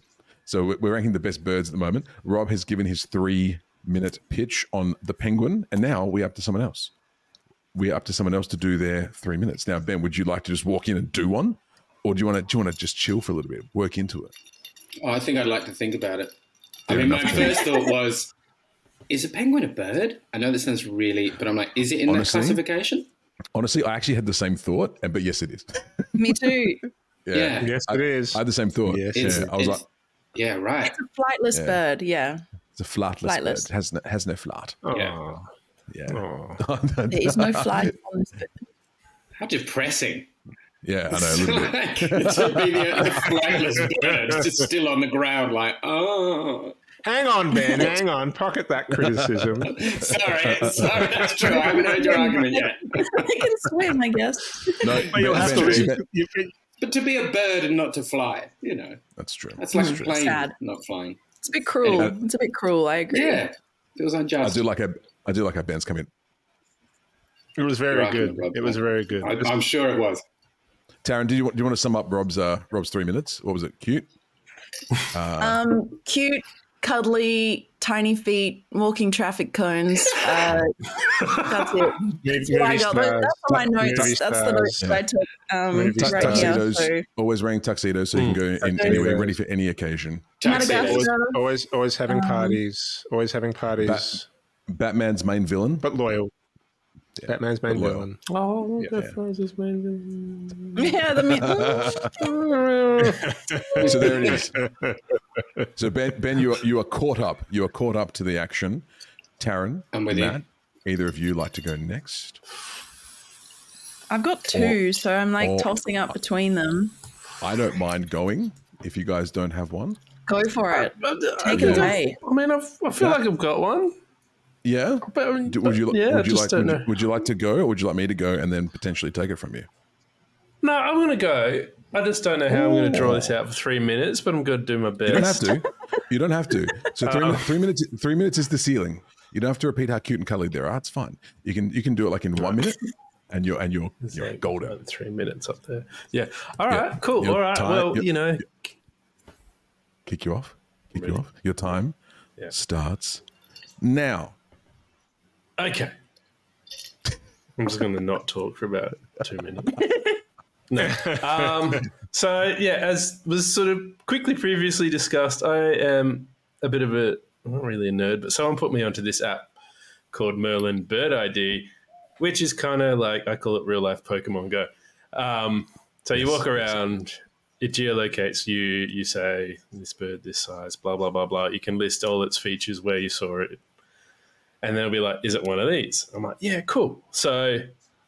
So we're- we're ranking the best birds at the moment. Rob has given his three minute pitch on the penguin, and now we're up to someone else. We're up to someone else to do their three minutes. Now, Ben, would you like to just walk in and do one, or do you want to? Do you want to just chill for a little bit, work into it? Oh, I think I'd like to think about it. I Fair mean, my enough. first thought was, is a penguin a bird? I know this sounds really, but I'm like, is it in Honestly? that classification? Honestly, I actually had the same thought, and but yes, it is. Me too. Yeah. Yes, it is. I had the same thought. Yes. yeah, I was like, yeah, right. It's a flightless Yeah. bird. Yeah, it's a flightless, flightless. bird. Has no, has no flight. Yeah. Yeah. Aw. there is no flight on this bird. How depressing. yeah, I know It's a little bit. like, to be the, the flightless bird just still on the ground, like, oh, Hang on, Ben. Hang on. Pocket that criticism. sorry, sorry, that's true. I haven't heard your argument yet. I can swim, I guess. No, But you'll Ben- have to Ben- Ben- You, you, But to be a bird and not to fly, you know, That's true. that's like a Mm, plane sad. not flying. It's a bit cruel. Anyway. It's a bit cruel. I agree. Yeah, feels I unjust. I do like a I do like how Ben's come in. it was very good. It was very good. I, I'm sure it was. Taryn, do you want do you want to sum up Rob's uh Rob's three minutes? What was it? Cute. Um, cute, cuddly, tiny feet, walking traffic cones. Uh, that's it. That's what I got. Stars. That's all my notes. Movie That's the stars. notes that I took um, Tu- right stars. here. tuxedos. So, Always wearing tuxedos so you can go in Tuxedos. anywhere, ready for any occasion. Tuxedos. Madagascar. Always, always having Um, parties. Always having parties. Batman's main villain. but loyal. Batman's main But loyal. villain. Oh, Yeah, that yeah. phrase is. Yeah, the me- so there it is. So Ben, Ben, you are, you are caught up. You are caught up to the action. Taryn, I'm with you. Either of you like to go next? I've got two, so I'm like or- tossing up between them. I don't mind going if you guys don't have one. Go for it. Take Yeah. it away. I mean, I've, I feel like I've got one. Yeah. But, I mean, Do- Would you, yeah, I would you like would you, would you like to go or would you like me to go and then potentially take it from you? No, I'm going to go. I just don't know how I'm going to draw this out for three minutes, but I'm going to do my best. You don't have to. You don't have to. So three, min- three minutes. Three minutes is the ceiling. You don't have to repeat how cute and cuddly they are. It's fine. You can you can do it like in one minute, and you're and you're you're Like, golden. uh, Three minutes up there. Yeah. All right. Yeah. Cool. You're All right. tired. Well, You're- you know, Kick you off. Kick you off. Your time Yeah. starts now. Okay. I'm just going to not talk for about two minutes. No. Um, so yeah, as was sort of quickly previously discussed, I am a bit of a I'm not really a nerd, but someone put me onto this app called Merlin Bird ID, which is kind of like I call it real life Pokemon Go. Um, so you walk around, it geolocates you. You say this bird this size, blah blah blah blah. You can list all its features where you saw it, and then it'll be like, is it one of these? I'm like, yeah, cool. So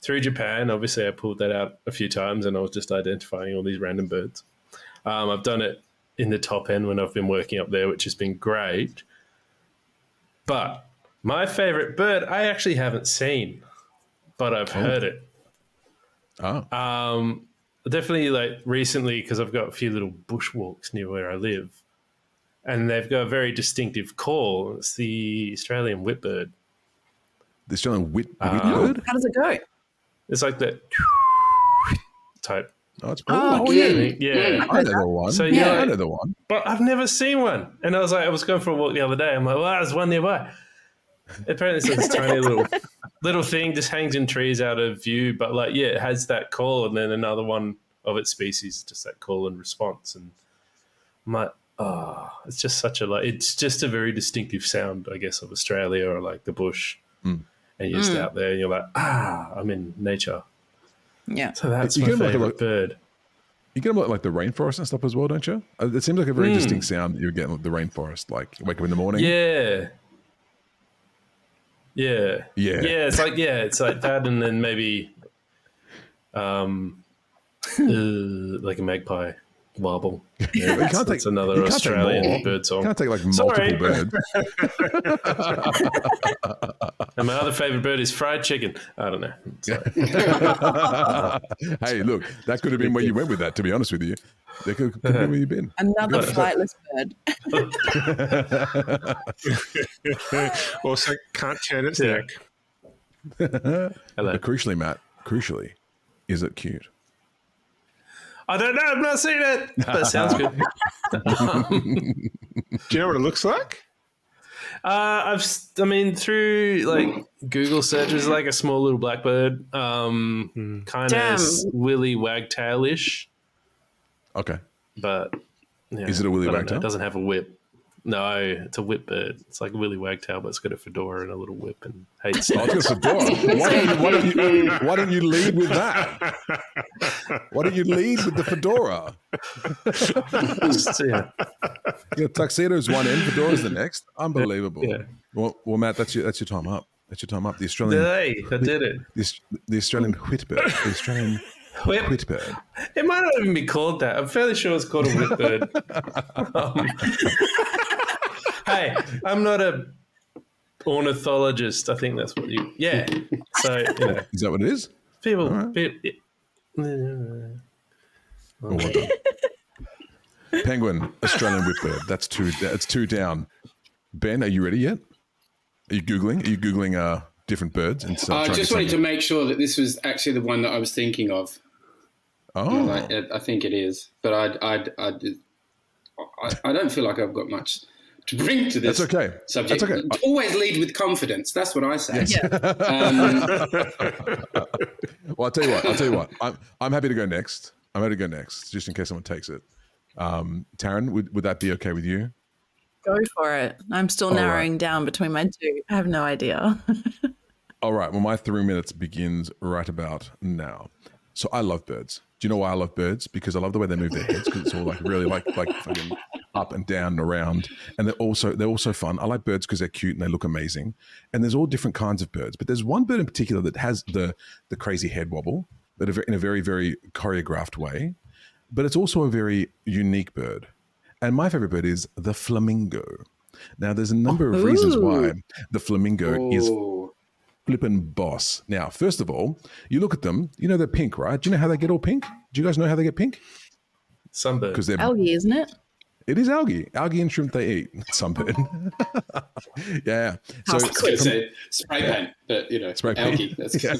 through Japan, obviously, I pulled that out a few times, and I was just identifying all these random birds. Um, I've done it in the top end when I've been working up there, which has been great. But my favorite bird, I actually haven't seen, but I've heard it. Oh, Um, definitely like recently because I've got a few little bushwalks near where I live, and they've got a very distinctive call. It's the Australian whitbird. the Australian wit, Uh, whitbird. How does it go? It's like that type. Oh, it's cool. Oh, Yeah, yeah. yeah. I know the one. So, yeah, yeah. I know the one. But I've never seen one, and I was like, I was going for a walk the other day. I'm like, well, there's one nearby. Apparently, it's this tiny little little thing just hangs in trees out of view, but like, yeah, it has that call, and then another one of its species, just that call and response, and I'm like, oh, it's just such a like, it's just a very distinctive sound, I guess, of Australia or like the bush, Mm. and you're just out there, and you're like, ah, I'm in nature. Yeah. So that's You my get like a favorite look- bird. You get them like, like the rainforest and stuff as well, don't you? Uh, It seems like a very Mm. distinct sound that you get like the rainforest. Like wake up in the morning. Yeah. Yeah. Yeah. Yeah, it's like yeah, it's like that and then maybe um uh, like a magpie warble. Yeah, you that's, can't that's take- another can't take. Australian bird You song. can't take like Sorry. multiple birds. And my other favorite bird is fried chicken. I don't know. Hey, look, that could have been where you went with that. To be honest with you, that could, could be where you've been. Another Good. flightless bird. also, can't turn its Yeah. neck. Hello. But crucially, Matt, crucially, is it cute? I don't know, I've not seen it. But it sounds good. Do you know what it looks like? Uh, I've, s- I mean, through like Google searches, like a small little blackbird, um, kind Damn. of willy wagtail-ish, Okay. but yeah, Is it a willy I don't know, wagtail? It doesn't have a whip. No, it's a whip bird. It's like a willy wagtail, but it's got a fedora and a little whip and hates Oh, it's a fedora. Why don't, you, why, don't you, why don't you lead with that? Why don't you lead with the fedora? snakes. yeah. You know, tuxedo's one end, fedora's the next. Unbelievable. Yeah. Well, well, Matt, that's your that's your time up. That's your time up. The Australian, Hey, I did it. the, the Australian whitbird, the Australian Whip. whitbird. It might not even be called that. I'm fairly sure it's called a whip bird. Um, hey, I'm not a ornithologist. I think that's what you. Yeah. So you know, Is that what it is? people. right. pe- Oh, well done. Penguin, Australian whitbird. That's two. That's two down. Ben, are you ready yet? Are you googling? Are you googling uh, different birds? And so I just to wanted to make sure that this was actually the one that I was thinking of. Oh, Like, I, I think it is, but I, I, I, I, I don't feel like I've got much to bring to this that's okay. subject. That's okay. Always lead with confidence. That's what I say. Yeah. Um, Well, I'll tell you what. I'll tell you what. I'm I'm happy to go next. I'm happy to go next, just in case someone takes it. Um, Taryn, would, would that be okay with you? Go for it. I'm still right. narrowing down between my two. I have no idea. All right. Well, my three minutes begins right about now. So I love birds. Do you know why I love birds? Because I love the way they move their heads. Because it's all like really like like fucking up and down and around. And they're also they're also fun. I like birds because they're cute and they look amazing. And there's all different kinds of birds, but there's one bird in particular that has the the crazy head wobble, but in a very very choreographed way. But it's also a very unique bird. And my favorite bird is the flamingo. Now, there's a number of reasons why the flamingo is ooh. flippin' boss. Now, first of all, you look at them, you know they're pink, right? Do you know how they get all pink? Do you guys know how they get pink? Sunbird. Because they're Algae, isn't it? It is algae. Algae and shrimp they eat. Something. yeah. So I was going to say spray paint, but you know, Spray paint. algae. That's Yeah.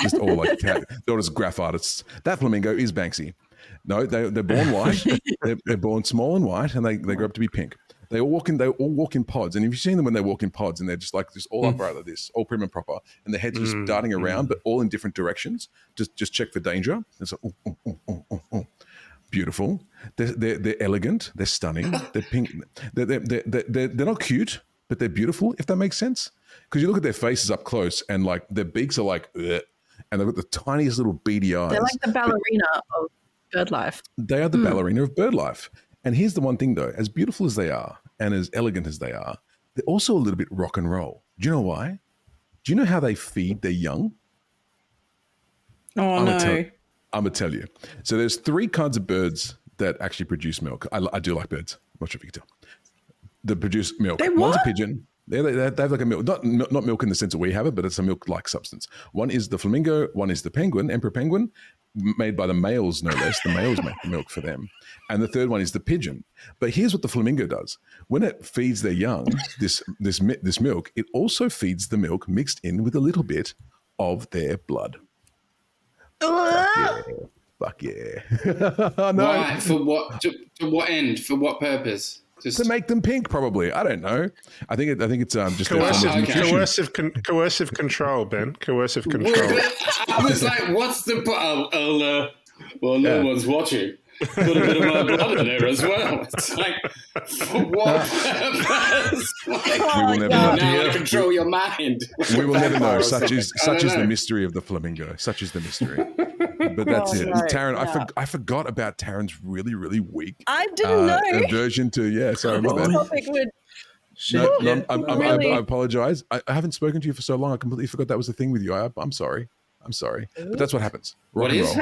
just all like cat, they're all just graph artists. That flamingo is Banksy. No, they, they're born white. they're, they're born small and white, and they, they grow up to be pink. They all walk in. They all walk in pods, and if you've seen them when they walk in pods, and they're just like just all mm. upright like this, all prim and proper, and the heads are just mm. darting around, mm. but all in different directions. Just just check for danger. It's like, ooh, ooh, ooh. Beautiful. They're, they're, they're elegant. They're stunning. They're pink. They're, they're, they're, they're, they're not cute, but they're beautiful, if that makes sense. Because you look at their faces up close and like their beaks are like, Ugh, and they've got the tiniest little beady eyes. They're like the ballerina of bird life. They are the hmm. ballerina of bird life. And here's the one thing though, as beautiful as they are and as elegant as they are, they're also a little bit rock and roll. Do you know why? Do you know how they feed their young? Oh I'm no. gonna tell, I'm gonna tell you. So there's three kinds of birds that actually produce milk. I, I do like birds. I'm not sure if you can tell. That produce milk. They One's a pigeon. They, they, they have like a milk, not not milk in the sense that we have it, but it's a milk-like substance. One is the flamingo. One is the penguin, emperor penguin, made by the males, no less. The males make the milk for them, and the third one is the pigeon. But here's what the flamingo does: when it feeds their young this this this milk, it also feeds the milk mixed in with a little bit of their blood. Fuck yeah! no, Why? For what? To, to what end? For what purpose? Just to make them pink, probably. I don't know. I think it, I think it's um, just their form of Coercive, okay. coercive, con- coercive control, Ben. Coercive control. I was like, what's the. po- Oh, oh, uh, well, no Yeah. one's watching. Put a bit of my blood in there as well. It's like, for what purpose? Like, We will never now know. I control your mind. We will never know. Such is such don't is the mystery of the flamingo. Such is the mystery. But that's Oh, it. no, Taryn, I, for, I forgot about Taryn's really really weak I didn't uh, know aversion to yeah. Sorry, my this bad. topic would. No, no, I'm, I'm, I'm, Really? I, I apologize. I, I haven't spoken to you for so long. I completely forgot that was the thing with you. I, I'm sorry. I'm sorry. But that's what happens. Rock What and roll.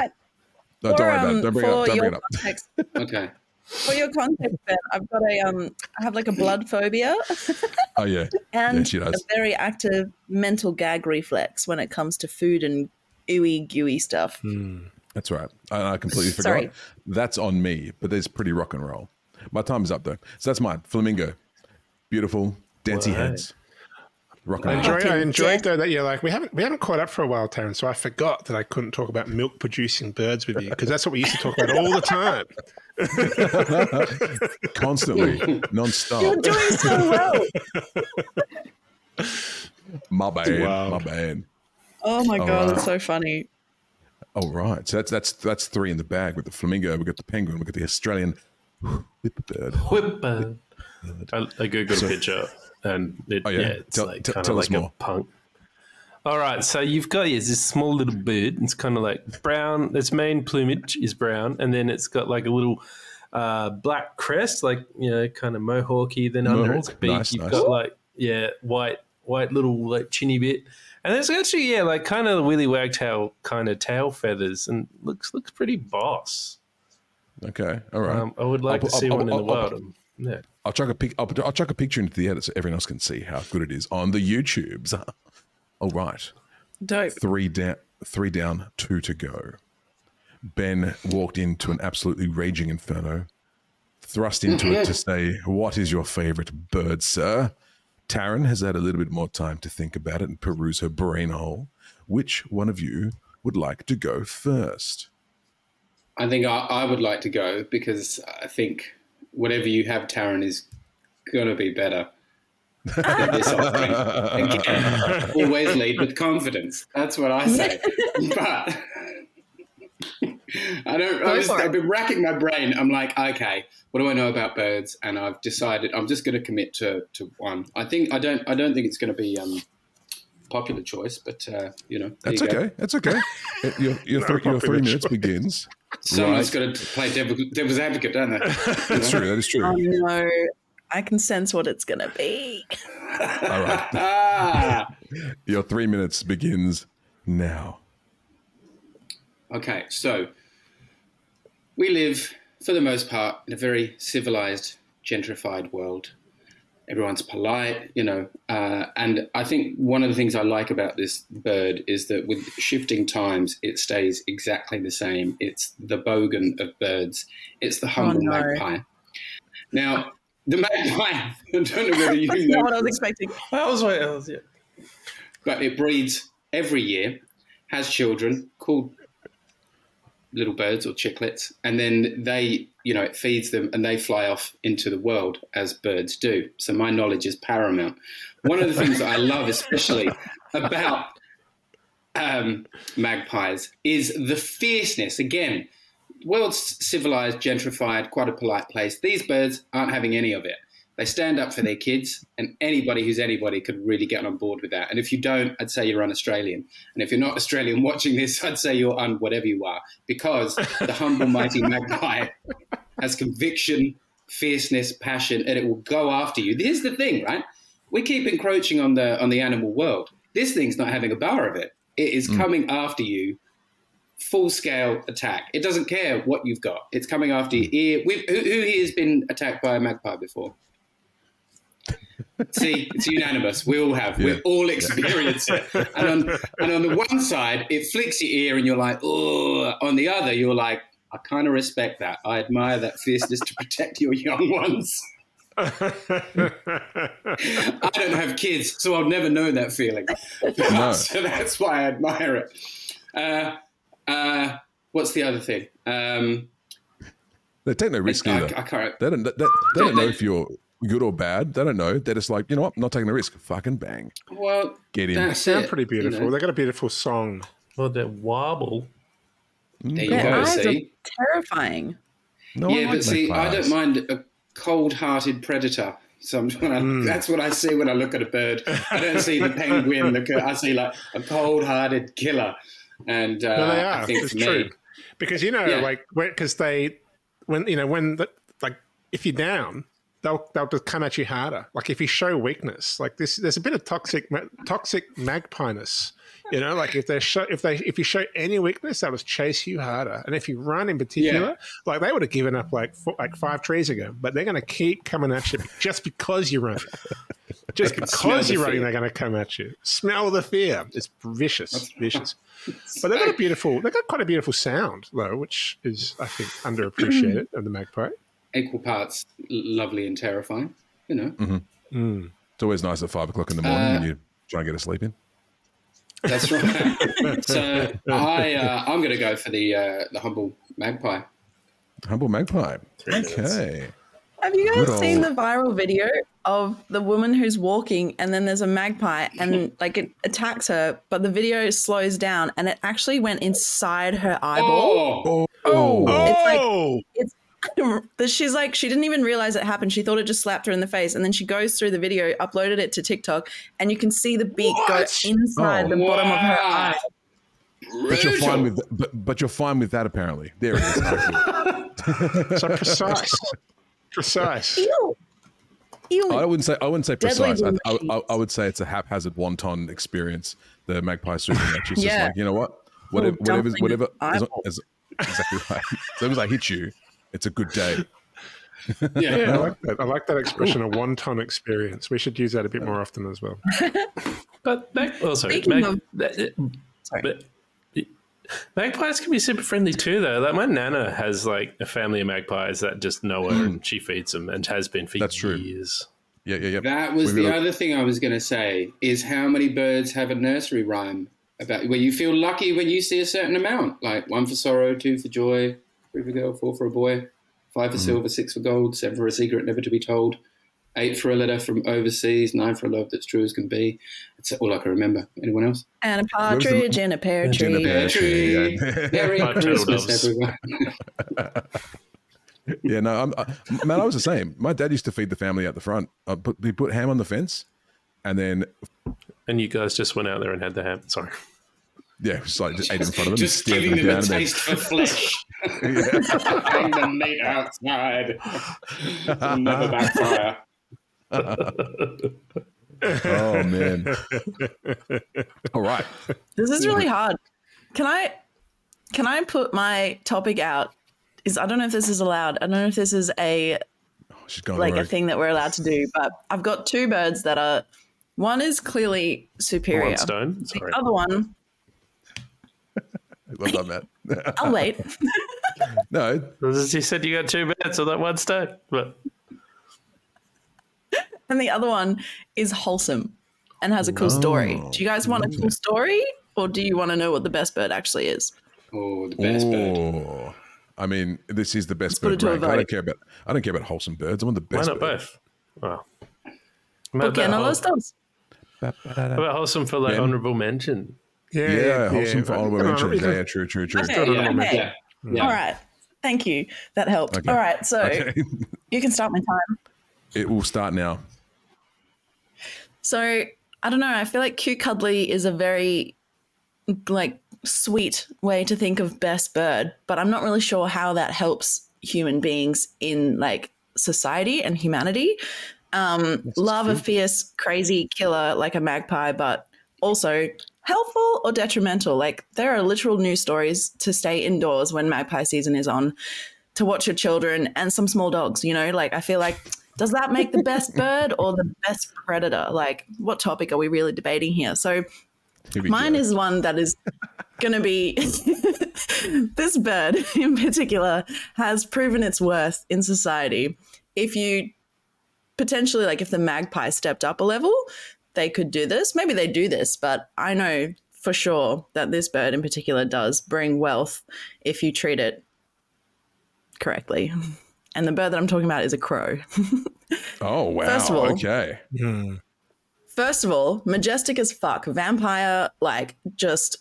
No, don't For, worry about it. Don't bring it up. Don't your bring it up. context, Okay. for your context, Ben, I've got a um, I have like a blood phobia Oh yeah. and she a very active mental gag reflex when it comes to food and ooey gooey stuff. That's right. I, I completely forgot. Sorry. That's on me, but there's pretty rock and roll. My time is up though. So that's mine. Flamingo. Beautiful, dancey Wow. heads. Rock I and roll. enjoy, I enjoyed death. though that you're like we haven't we haven't caught up for a while, Taryn. So I forgot that I couldn't talk about milk producing birds with you because that's what we used to talk about all the time. Constantly, non-stop. You're doing so well. My bad. Wow. My bad. Oh my All god, right. that's so funny. All right. So that's that's that's three in the bag with the flamingo. We got the penguin. We got the Australian whipperbird. Whip. uh, I, I googled a picture, and it, Oh, yeah? yeah? it's Tell- like kind of us like more. a punk. All right, so you've got yeah, this small little bird. It's kind of like brown. Its main plumage is brown, and then it's got like a little uh, black crest, like you know, kind of mohawky. Then under its beak, Nice, you've nice. got like yeah, white, white little like chinny bit, and there's actually yeah, like kind of the willy wagtail kind of tail feathers, and looks looks pretty boss. Okay. All right. Um, I would like I'll to see I'll- one in I'll- the I'll- wild. Yeah. I'll chuck a pic. I'll, I'll chuck a picture into the edit so everyone else can see how good it is on the YouTubes. All right. Dope. Three down. Three down. Two to go. Ben walked into an absolutely raging inferno, thrust mm-hmm. into it to say, "What is your favorite bird, sir?" Taryn has had a little bit more time to think about it and peruse her brain hole. Which one of you would like to go first? I think I, I would like to go because I think whatever you have, Taryn, is going to be better than this offering. Again, always lead with confidence. That's what I say. but I don't. I Go was, for it. I've been racking my brain. I'm like, okay, what do I know about birds? And I've decided I'm just going to commit to, to one. I think I don't. I don't think it's going to be um, popular choice, but uh, you know, That's you go. okay. That's okay. Your, your, No three, your popular three minutes begins. Someone's Right. got to play devil, devil's advocate, don't they? That's true. That is true. Oh no, I can sense what it's gonna be. All right. ah. Your three minutes begins now. Okay, so we live, for the most part, in a very civilized, gentrified world. Everyone's polite, you know, uh, and I think one of the things I like about this bird is that with shifting times, it stays exactly the same. It's the bogan of birds. It's the humble no. magpie. Now, the magpie. I don't know whether you That's know not what I was expecting. I was waiting. I was, yeah. but it breeds every year, has children called little birds or chicklets, and then they, you know, it feeds them and they fly off into the world as birds do. So my knowledge is paramount. One of the things that I love, especially about um, magpies, is the fierceness. Again, world's civilized, gentrified, quite a polite place. These birds aren't having any of it. They stand up for their kids, and anybody who's anybody could really get on board with that. And if you don't, I'd say you're un-Australian. And if you're not Australian watching this, I'd say you're un whatever you are, because the humble, mighty magpie has conviction, fierceness, passion, and it will go after you. Here's the thing, right? We keep encroaching on the on the animal world. This thing's not having a bar of it. It is hmm. coming after you full scale attack. It doesn't care what you've got. It's coming after your ear. Who, who here has been attacked by a magpie before? See, it's unanimous. We all have. Yeah. We all experience it. And on, and on the one side, it flicks your ear, and you're like, oh. On the other, you're like, I kind of respect that. I admire that fierceness to protect your young ones. I don't have kids, so I'll never know that feeling. No. so that's why I admire it. Uh, uh, what's the other thing? Um, They take no risk I, either. I can't. They don't. They, they don't know if you're good or bad. They don't know. They're just like, you know what? I'm not taking the risk. Fucking bang. Well, Get in. that's Sound it, pretty you beautiful. know. They got a beautiful song. Well, they wobble. There you Their go. eyes are See, terrifying. No, I yeah, but see, I don't mind a cold-hearted predator. So I'm, when I, Hmm. that's what I see when I look at a bird. I don't see the penguin. Look, at, I see like a cold-hearted killer. And uh, No, they I are. think It's for me. Because you know, Yeah. like, because they, when you know, when the, like, if you're down, they'll they'll just come at you harder. Like if you show weakness, like this, there's a bit of toxic toxic magpiness. You know, like if they show if they if you show any weakness, they'll just chase you harder. And if you run in particular, Yeah. like they would have given up like four, like five trees ago, but they're going to keep coming at you just because you run. Just because you're running, fear. they're going to come at you. Smell the fear. It's vicious, vicious. But they've got a beautiful, they've got quite a beautiful sound though, which is I think underappreciated of the magpie. Equal parts lovely and terrifying. You know, Mm-hmm. It's always nice at five o'clock in the morning Uh, when you try and get a sleep in. that's right. so I, uh, I'm going to go for the uh, the humble magpie. Humble magpie. Okay. Have you guys Good seen the viral video of the woman who's walking and then there's a magpie and like it attacks her, but the video slows down and it actually went inside her eyeball. Oh, Oh. It's like- Oh, It's that she's like she didn't even realize it happened. She thought it just slapped her in the face, and then she goes through the video, uploaded it to TikTok, and you can see the beak What? go inside Oh. the bottom of her oh, eye. But you're fine with but, but you're fine with that apparently. There it is. so precise, precise. Ew. Ew. I wouldn't say I wouldn't say precise. I, I. I, I would say it's a haphazard wanton experience. The magpie swooping at you. It's just like you know what, whatever, Little whatever, whatever. As, as, exactly right. As long as I hit you, it's a good day. Yeah. Yeah, I like that. I like that expression, a one-ton experience. We should use that a bit more often as well. But mag- oh, sorry, mag- of- that- Sorry. but- magpies can be super friendly too, though. Like my nana has like a family of magpies that just know her and she feeds them and has been for That's true. years. Yeah, yeah, yeah. That was We've the got a- other thing I was going to say is how many birds have a nursery rhyme about where you feel lucky when you see a certain amount, like one for sorrow, two for joy, three for a girl, four for a boy, five for silver, six for gold, seven for a secret never to be told, eight for a letter from overseas, nine for a love that's true as can be. That's all I can remember. Anyone else? and a partridge in a pear In a tree. pear tree, Tree. yeah. Merry Christmas, everyone. Yeah, no, I'm, I, man, I was the same. My dad used to feed the family out the front. Uh, put, he put ham on the fence, and then And you guys just went out there and had the ham. Sorry. yeah, just like just ate in front of them, Just giving them down, a taste for flesh. Yeah. Hang the meat outside. It'll never backfire. Oh man! All right, This is really hard. Can I can I put my topic out? Is I don't know if this is allowed. I don't know if this is a oh, she's going like a thing that we're allowed to do, but I've got two birds that are one is clearly superior. One stone. Sorry. The other one, Well done, Matt. I'll wait. no, You said you got two birds on that one stone. But and the other one is wholesome and has a cool oh, story. Do you guys want a cool story or do you want to know what the best bird actually is? Oh, the best bird. Oh, I mean, this is the best put bird it to a rank. I don't care about. I don't care about wholesome birds. I want the best. why best. not bird. both? Wow. ¿Por qué no los dos? How about wholesome for like Ben? honorable mention? Yeah, Yeah, yeah wholesome for honorable Come on, mentions. you Yeah, yeah, true, true, true. Okay, Still don't okay. Mention. Yeah. yeah. All right. Thank you. That helped. Okay. All right, so Okay. you can start my time. it will start now. So I don't know. I feel like cute cuddly is a very like sweet way to think of best bird, but I'm not really sure how that helps human beings in like society and humanity. Um, love a fierce, crazy killer like a magpie, but also helpful or detrimental. Like there are literal news stories to stay indoors when magpie season is on, to watch your children and some small dogs. You know, like I feel like does that make the best bird or the best predator? Like what topic are we really debating here? So Mine go. is one that is going to be this bird in particular has proven its worth in society. If you potentially, like, if the magpie stepped up a level, they could do this. Maybe they do this, but I know for sure that this bird in particular does bring wealth if you treat it correctly. And the bird that I'm talking about is a crow. Oh wow. First of all- okay. Hmm. First of all, majestic as fuck. Vampire, like just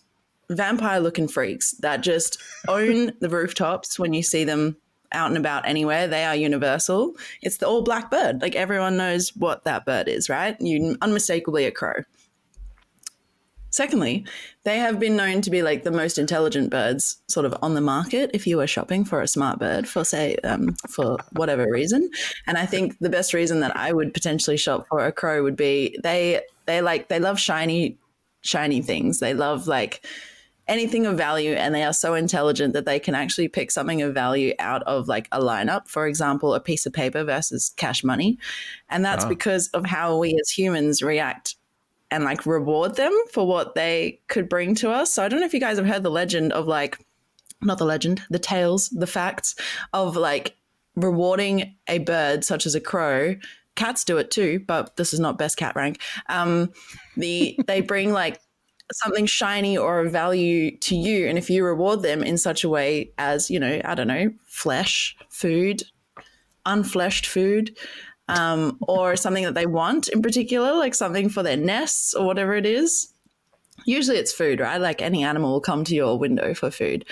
vampire looking freaks that just own the rooftops when you see them out and about anywhere. They are universal. It's the all black bird. Like everyone knows what that bird is, right? You unmistakably a crow. Secondly, they have been known to be like the most intelligent birds sort of on the market if you were shopping for a smart bird for say um, for whatever reason. And I think the best reason that I would potentially shop for a crow would be they they like they love shiny shiny things. They love like anything of value and they are so intelligent that they can actually pick something of value out of like a lineup for example a piece of paper versus cash money. And that's Ah. because of how we as humans react and like reward them for what they could bring to us. So i don't know if you guys have heard the legend of like not the legend the tales the facts of like rewarding a bird such as a crow. Cats do it too but this is not best cat rank. Um the they bring like something shiny or of value to you and if you reward them in such a way as you know i don't know flesh food unfleshed food um, or something that they want in particular like something for their nests or whatever it is usually it's food right? Like any animal will come to your window for food.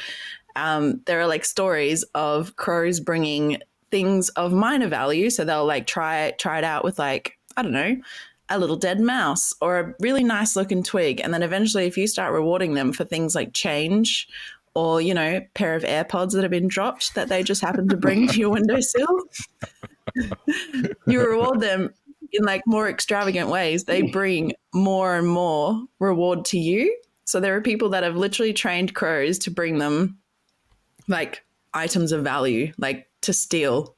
Um, there are like stories of crows bringing things of minor value so they'll like try try it out with like i don't know a little dead mouse or a really nice looking twig. And then eventually, if you start rewarding them for things like change or, you know, pair of AirPods that have been dropped that they just happen to bring to your windowsill, you reward them in like more extravagant ways. They bring more and more reward to you. So there are people that have literally trained crows to bring them like items of value, like to steal.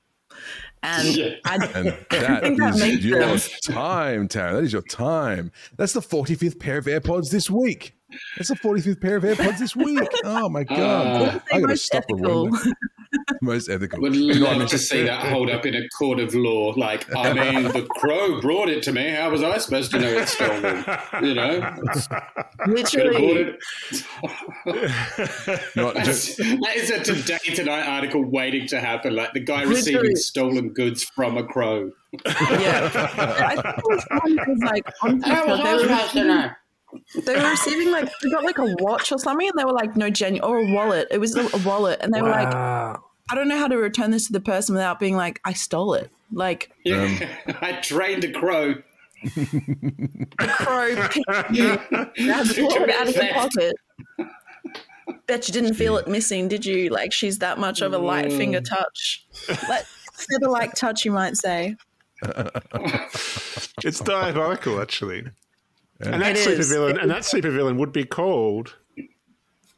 And Yeah. I, And that think that is makes your sense. time, Tara. That is your time. That's the 45th pair of AirPods this week. That's the 45th pair of AirPods this week. Oh my God. Uh, I got to most stop ethical. Rewarding. Most ethical. Would You know love to see that hold up in a court of law. Like, I mean, the crow brought it to me. How was I supposed to know it's stolen? You know, could literally. Not just, that is a Today Tonight article waiting to happen. Like the guy Literally. receiving stolen goods from a crow. yeah. I think it was one that was like on TikTok, they, were, know? They were receiving like they got like a watch or something, and they were like, no, genuine or a wallet. It was a, a wallet, and they were like, I don't know how to return this to the person without being like, I stole it. Like Yeah, um. I trained a crow. a crow picked you, grabbed it out of your pocket. Bet you didn't feel it missing, did you? Like she's that much of a light mm. finger touch, like feather like touch, you might say. It's diabolical, actually. And that It is. supervillain, and that supervillain would be called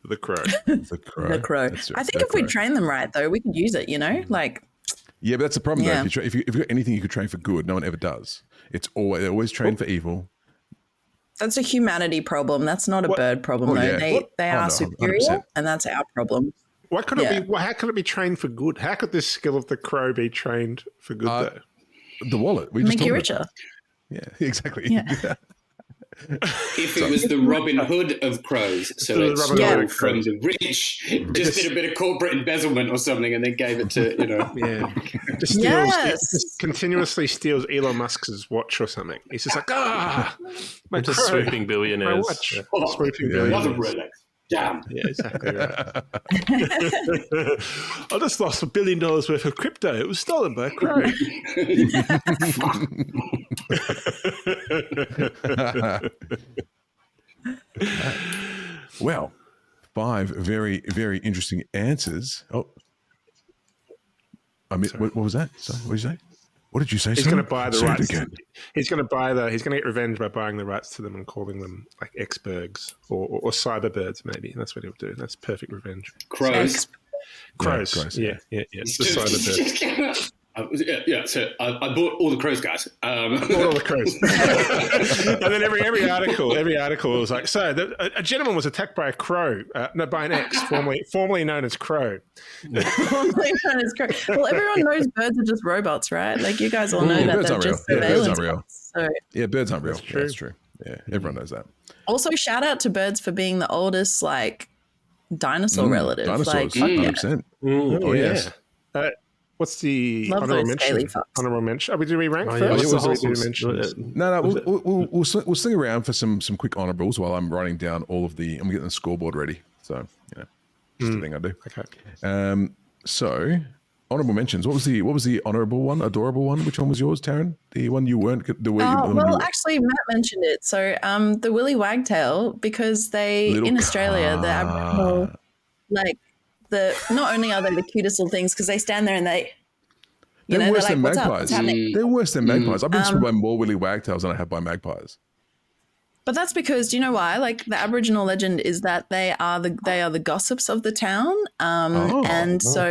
the Crow. the crow. The crow. That's it, I think the if we train them right, though, we could use it. You know, like Yeah, but that's the problem, Yeah. though. If, you tra- if, you, if you've got anything you could train for good, no one ever does. It's always, they always train for evil. that's a humanity problem. That's not a What- bird problem, Oh, though. yeah. They What- they oh, are no, superior, 100%. and that's our problem. Why could Yeah. it be? How could it be trained for good? How could this skill of the crow be trained for good? Uh, though? The wallet. We just Make you talked about richer. Yeah, exactly. Yeah. If it was the Robin Hood of crows, so The it Robin stole Hood of from the rich, just did a bit of corporate embezzlement or something, and then gave it to you know. Yeah, just, steals, Yes. just continuously steals Elon Musk's watch or something. He's just like, ah, my Just crow, swooping my billionaires. watch, Oh, swooping Yeah, It was a billionaires. Rolex. Damn. Yeah, exactly right. I just lost a billion dollars worth of crypto. It was stolen by a crow. well, five very, very interesting answers. Oh, I mean, what, what was that? Sorry, what did you say? What did you say? He's going to buy the Say it rights. again. He's going to buy the. He's going to get revenge by buying the rights to them and calling them like Xbergs or, or, or cyberbirds. Maybe that's what he'll do. That's perfect revenge. Crows. Crows. crows, Yeah, yeah, yeah. The cyberbirds. Uh, yeah, yeah, so I, I bought all the crows, guys. Um, all the crows. and then every every article, every article was like, so the, a, a gentleman was attacked by a crow, uh, no, by an ex, formerly formerly known as Crow. Formerly known as crow. Well, everyone knows birds are just robots, right? Like you guys all know Mm, that birds they're aren't just real. Yeah, birds surveillance. aren't real. bots. So Yeah, birds aren't real. That's That's true. true. That's true. Yeah, everyone knows that. also shout out to birds for being the oldest like dinosaur Mm, relative. Dinosaurs, Like yeah. 100%. Mm, Oh, yes. Uh, what's the Love honorable those scaly mention? fucks. Honorable mention. Are we do we rank Oh, yeah, first? what's the or do we do wholesome- mentions? No, no, we'll, we'll, we'll, we'll, sling, we'll sling around for some some quick honorables while I'm writing down all of the. I'm getting the scoreboard ready. So, you know, just Hmm. the thing I do. Okay. Um, so honorable mentions. What was the what was the honorable one? Adorable one? Which one was yours, Taryn? The one you weren't. The way you, Oh, the well, you- actually, Matt mentioned it. So, um, the Willy Wagtail, because they Little in Australia, the Aboriginal, like the not only are they the cutest little things because they stand there and they, you They're know, they're worse like, than "What's up? magpies. What's happening?" They're worse than magpies. I've been Um, swung by more willy wagtails than I have by magpies. But that's because do you know why? Like the Aboriginal legend is that they are the they are the gossips of the town, um, Oh, and so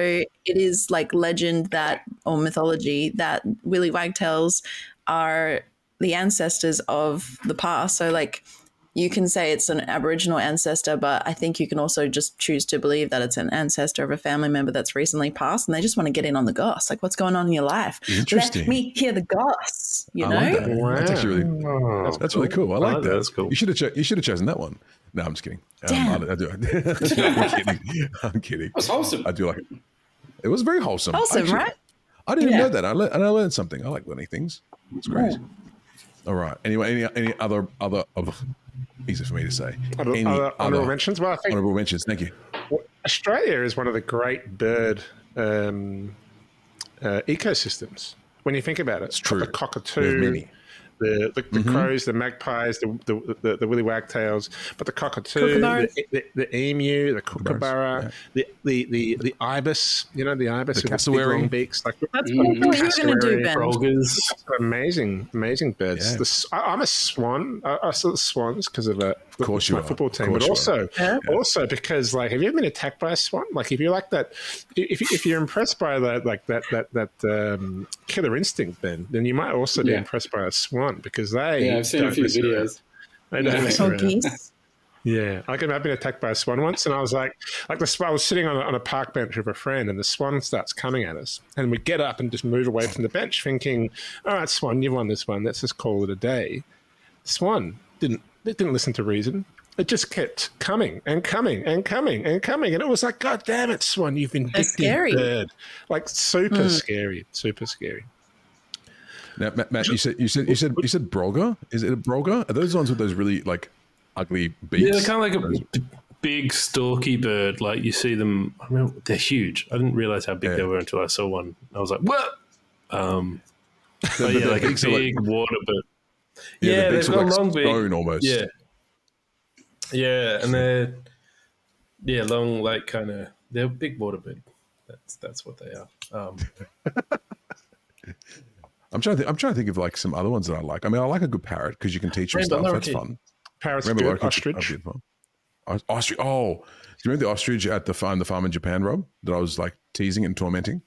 it is like legend that or mythology that willy wagtails are the ancestors of the past. So like you can say it's an Aboriginal ancestor, but I think you can also just choose to believe that it's an ancestor of a family member that's recently passed, and they just want to get in on the goss. Like, what's going on in your life? Interesting. Let me hear the goss. You I know. like that. That's actually really. Oh, That's really cool. I like Oh, that. That's cool. You should have. Cho- you should have chosen that one. No, I'm just kidding. Um, Damn. I, I do. I'm kidding. I'm kidding. That's wholesome. I do like it. It was very wholesome. Awesome, Actually, right? I didn't Yeah. know that. I le- and I learned something. I like learning things. It's great. All right. Anyway, any any other other other easy for me to say. Other, any other honorable mentions. Well, I think honorable mentions? Thank you. Australia is one of the great bird um, uh, ecosystems. When you think about it, it's true. The cockatoo. The the, the Mm-hmm. crows, the magpies, the the, the, the willy wagtails, but the cockatoo, the, the, the emu, the kookaburra, yeah. the, the, the, the ibis. You know the ibis The with the big cassowary. long beaks. Like That's what I thought you were going to do, Cassowary, Ben. Brolgas. amazing, amazing birds. Yeah. The s- I, am a swan. I, I saw the swans because of, uh, of course you my are. football team, but also Yeah. also because like, have you ever been attacked by a swan? Like, if you like that, if if you're impressed by that, like that that that um, killer instinct, then then you might also be Yeah. impressed by a swan because they Yeah, I've seen a few mess around. videos. They don't Yeah. mess Or around. Yeah, I can, I've been attacked by a swan once, and I was like, like the swan. I was sitting on a, on a park bench with a friend, and the swan starts coming at us, and we get up and just move away from the bench, thinking, "All right, swan, you've won this one. Let's just call it a day." Swan didn't it didn't listen to reason. It just kept coming and coming and coming and coming, and it was like, "God damn it, swan! You've vindictive scary. bird!" Like super scary, super scary. Now, Matt, Matt, you said you said you said you said Brolga. Is it a Brolga? Are those the ones with those really like ugly beaks? Yeah, they're kind of like a b- big stalky bird. Like you see them. I mean, they're huge. I didn't realize how big Yeah. they were until I saw one. I was like, "What?" Um, The- but yeah, like a beaks are like- big water bird. Yeah, Yeah, the they've are got like long stone almost. Yeah, yeah, and they're yeah long, like kind of they're big water bird. That's that's what they are. Um, I'm trying to think, I'm trying to think of like some other ones that I like. I mean, I like a good parrot because you can teach them stuff. That's fun. Parrots, Rainbow good. ostrich. that'd be fun. Os- Ostrich. Oh, do you remember the ostrich at the farm, the farm in Japan, Rob? That I was like teasing and tormenting.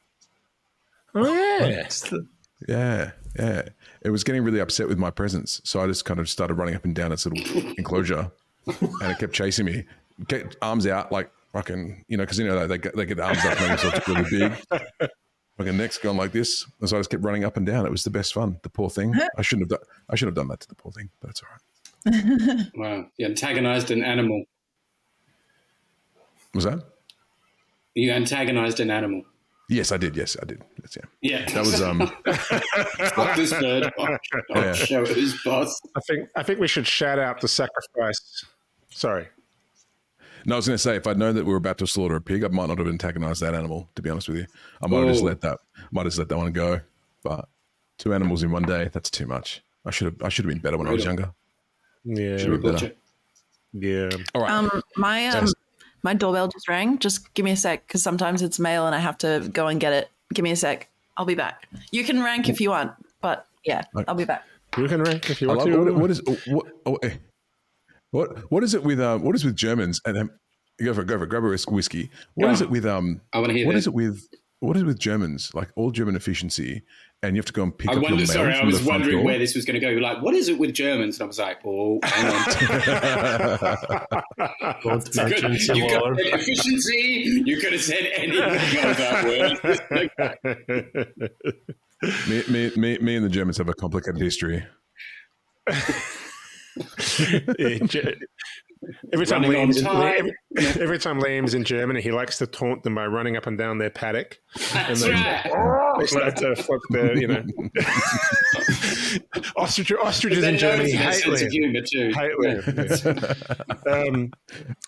Oh yeah. it's the- Yeah, yeah. It was getting really upset with my presence, so I just kind of started running up and down its little enclosure, and it kept chasing me. Get arms out, like fucking, you know, because you know they get, they get the arms up and they get really big. Like a neck's gone like this, and so I just kept running up and down. It was the best fun. The poor thing. I shouldn't have done. I should have done that to the poor thing, but it's all right. Wow. You antagonized an animal. Was that? You antagonized an animal. Yes, I did. Yes, I did. Yes, yeah. Yeah. That was um. Fuck this bird. I'll, I'll Yeah. show it who's boss. I think I think we should shout out the sacrifice. Sorry. No, I was going to say if I'd known that we were about to slaughter a pig, I might not have antagonized that animal. To be honest with you, I might have just Oh. let that might have just let that one go. But two animals in one day—that's too much. I should have I should have been better when I was younger. Yeah. Should have been better. Yeah. All right. Um, my um, my doorbell just rang. Just give me a sec, because sometimes it's mail and I have to go and get it. Give me a sec. I'll be back. You can rank if you want, but yeah, I'll be back. You can rank if you want to. what, what is what, oh, eh. what what is it with um what is with Germans and um, go for it, go for it, grab a whis- whiskey. What Go is on. it with um I want to hear what this. is it with what is it with Germans like all German efficiency and you have to go and pick I up your mail Sorry, I from was the front wondering door? where this was going to go. You're like, what is it with Germans? And I was like, oh, hang on. Want Good. You could have said efficiency. You could have said anything of that word. me, me, me, me and the Germans have a complicated history. Yeah, Ge- every time Running on Liam's time. every, every time Liam's in Germany, he likes to taunt them by running up and down their paddock. That's then- right. They start to fuck the you know ostrich ostriches in Germany hate Liam. humour too. Hate Yeah. Um,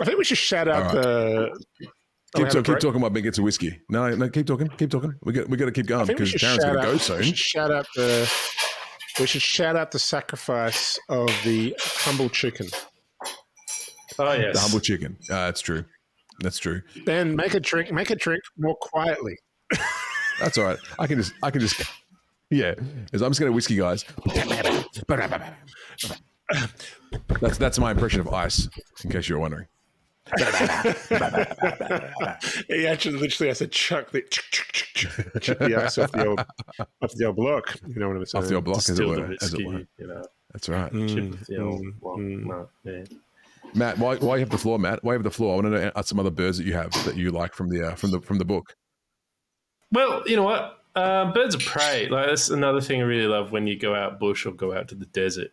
I think we should shout out All right. the. Keep, Oh, talk- keep talking about Ben gets a whiskey. No, no, keep talking, keep talking. We got we got to keep going because should Darren's going to out. go we soon. should shout out the. We should shout out the sacrifice of the humble chicken. Oh yes. The humble chicken. Uh, that's true. That's true. Ben, make a drink. Make a drink more quietly. That's all right. I can just I can just yeah. Is I'm just going to whiskey, guys. That's that's my impression of ice. In case you're wondering. He actually literally has to chuck the chuck the ice off the old off the old block. You know what I'm saying? Off the old block, as it Distill the were. As it were. you know, That's right. chip with the old mm, well, mm. no, yeah. Matt, why, why you have the floor, Matt? Why you have the floor? I want to know some other birds that you have that you like from the uh, from the from the book. Well, you know what? Uh, birds of prey. Like that's another thing I really love when you go out bush or go out to the desert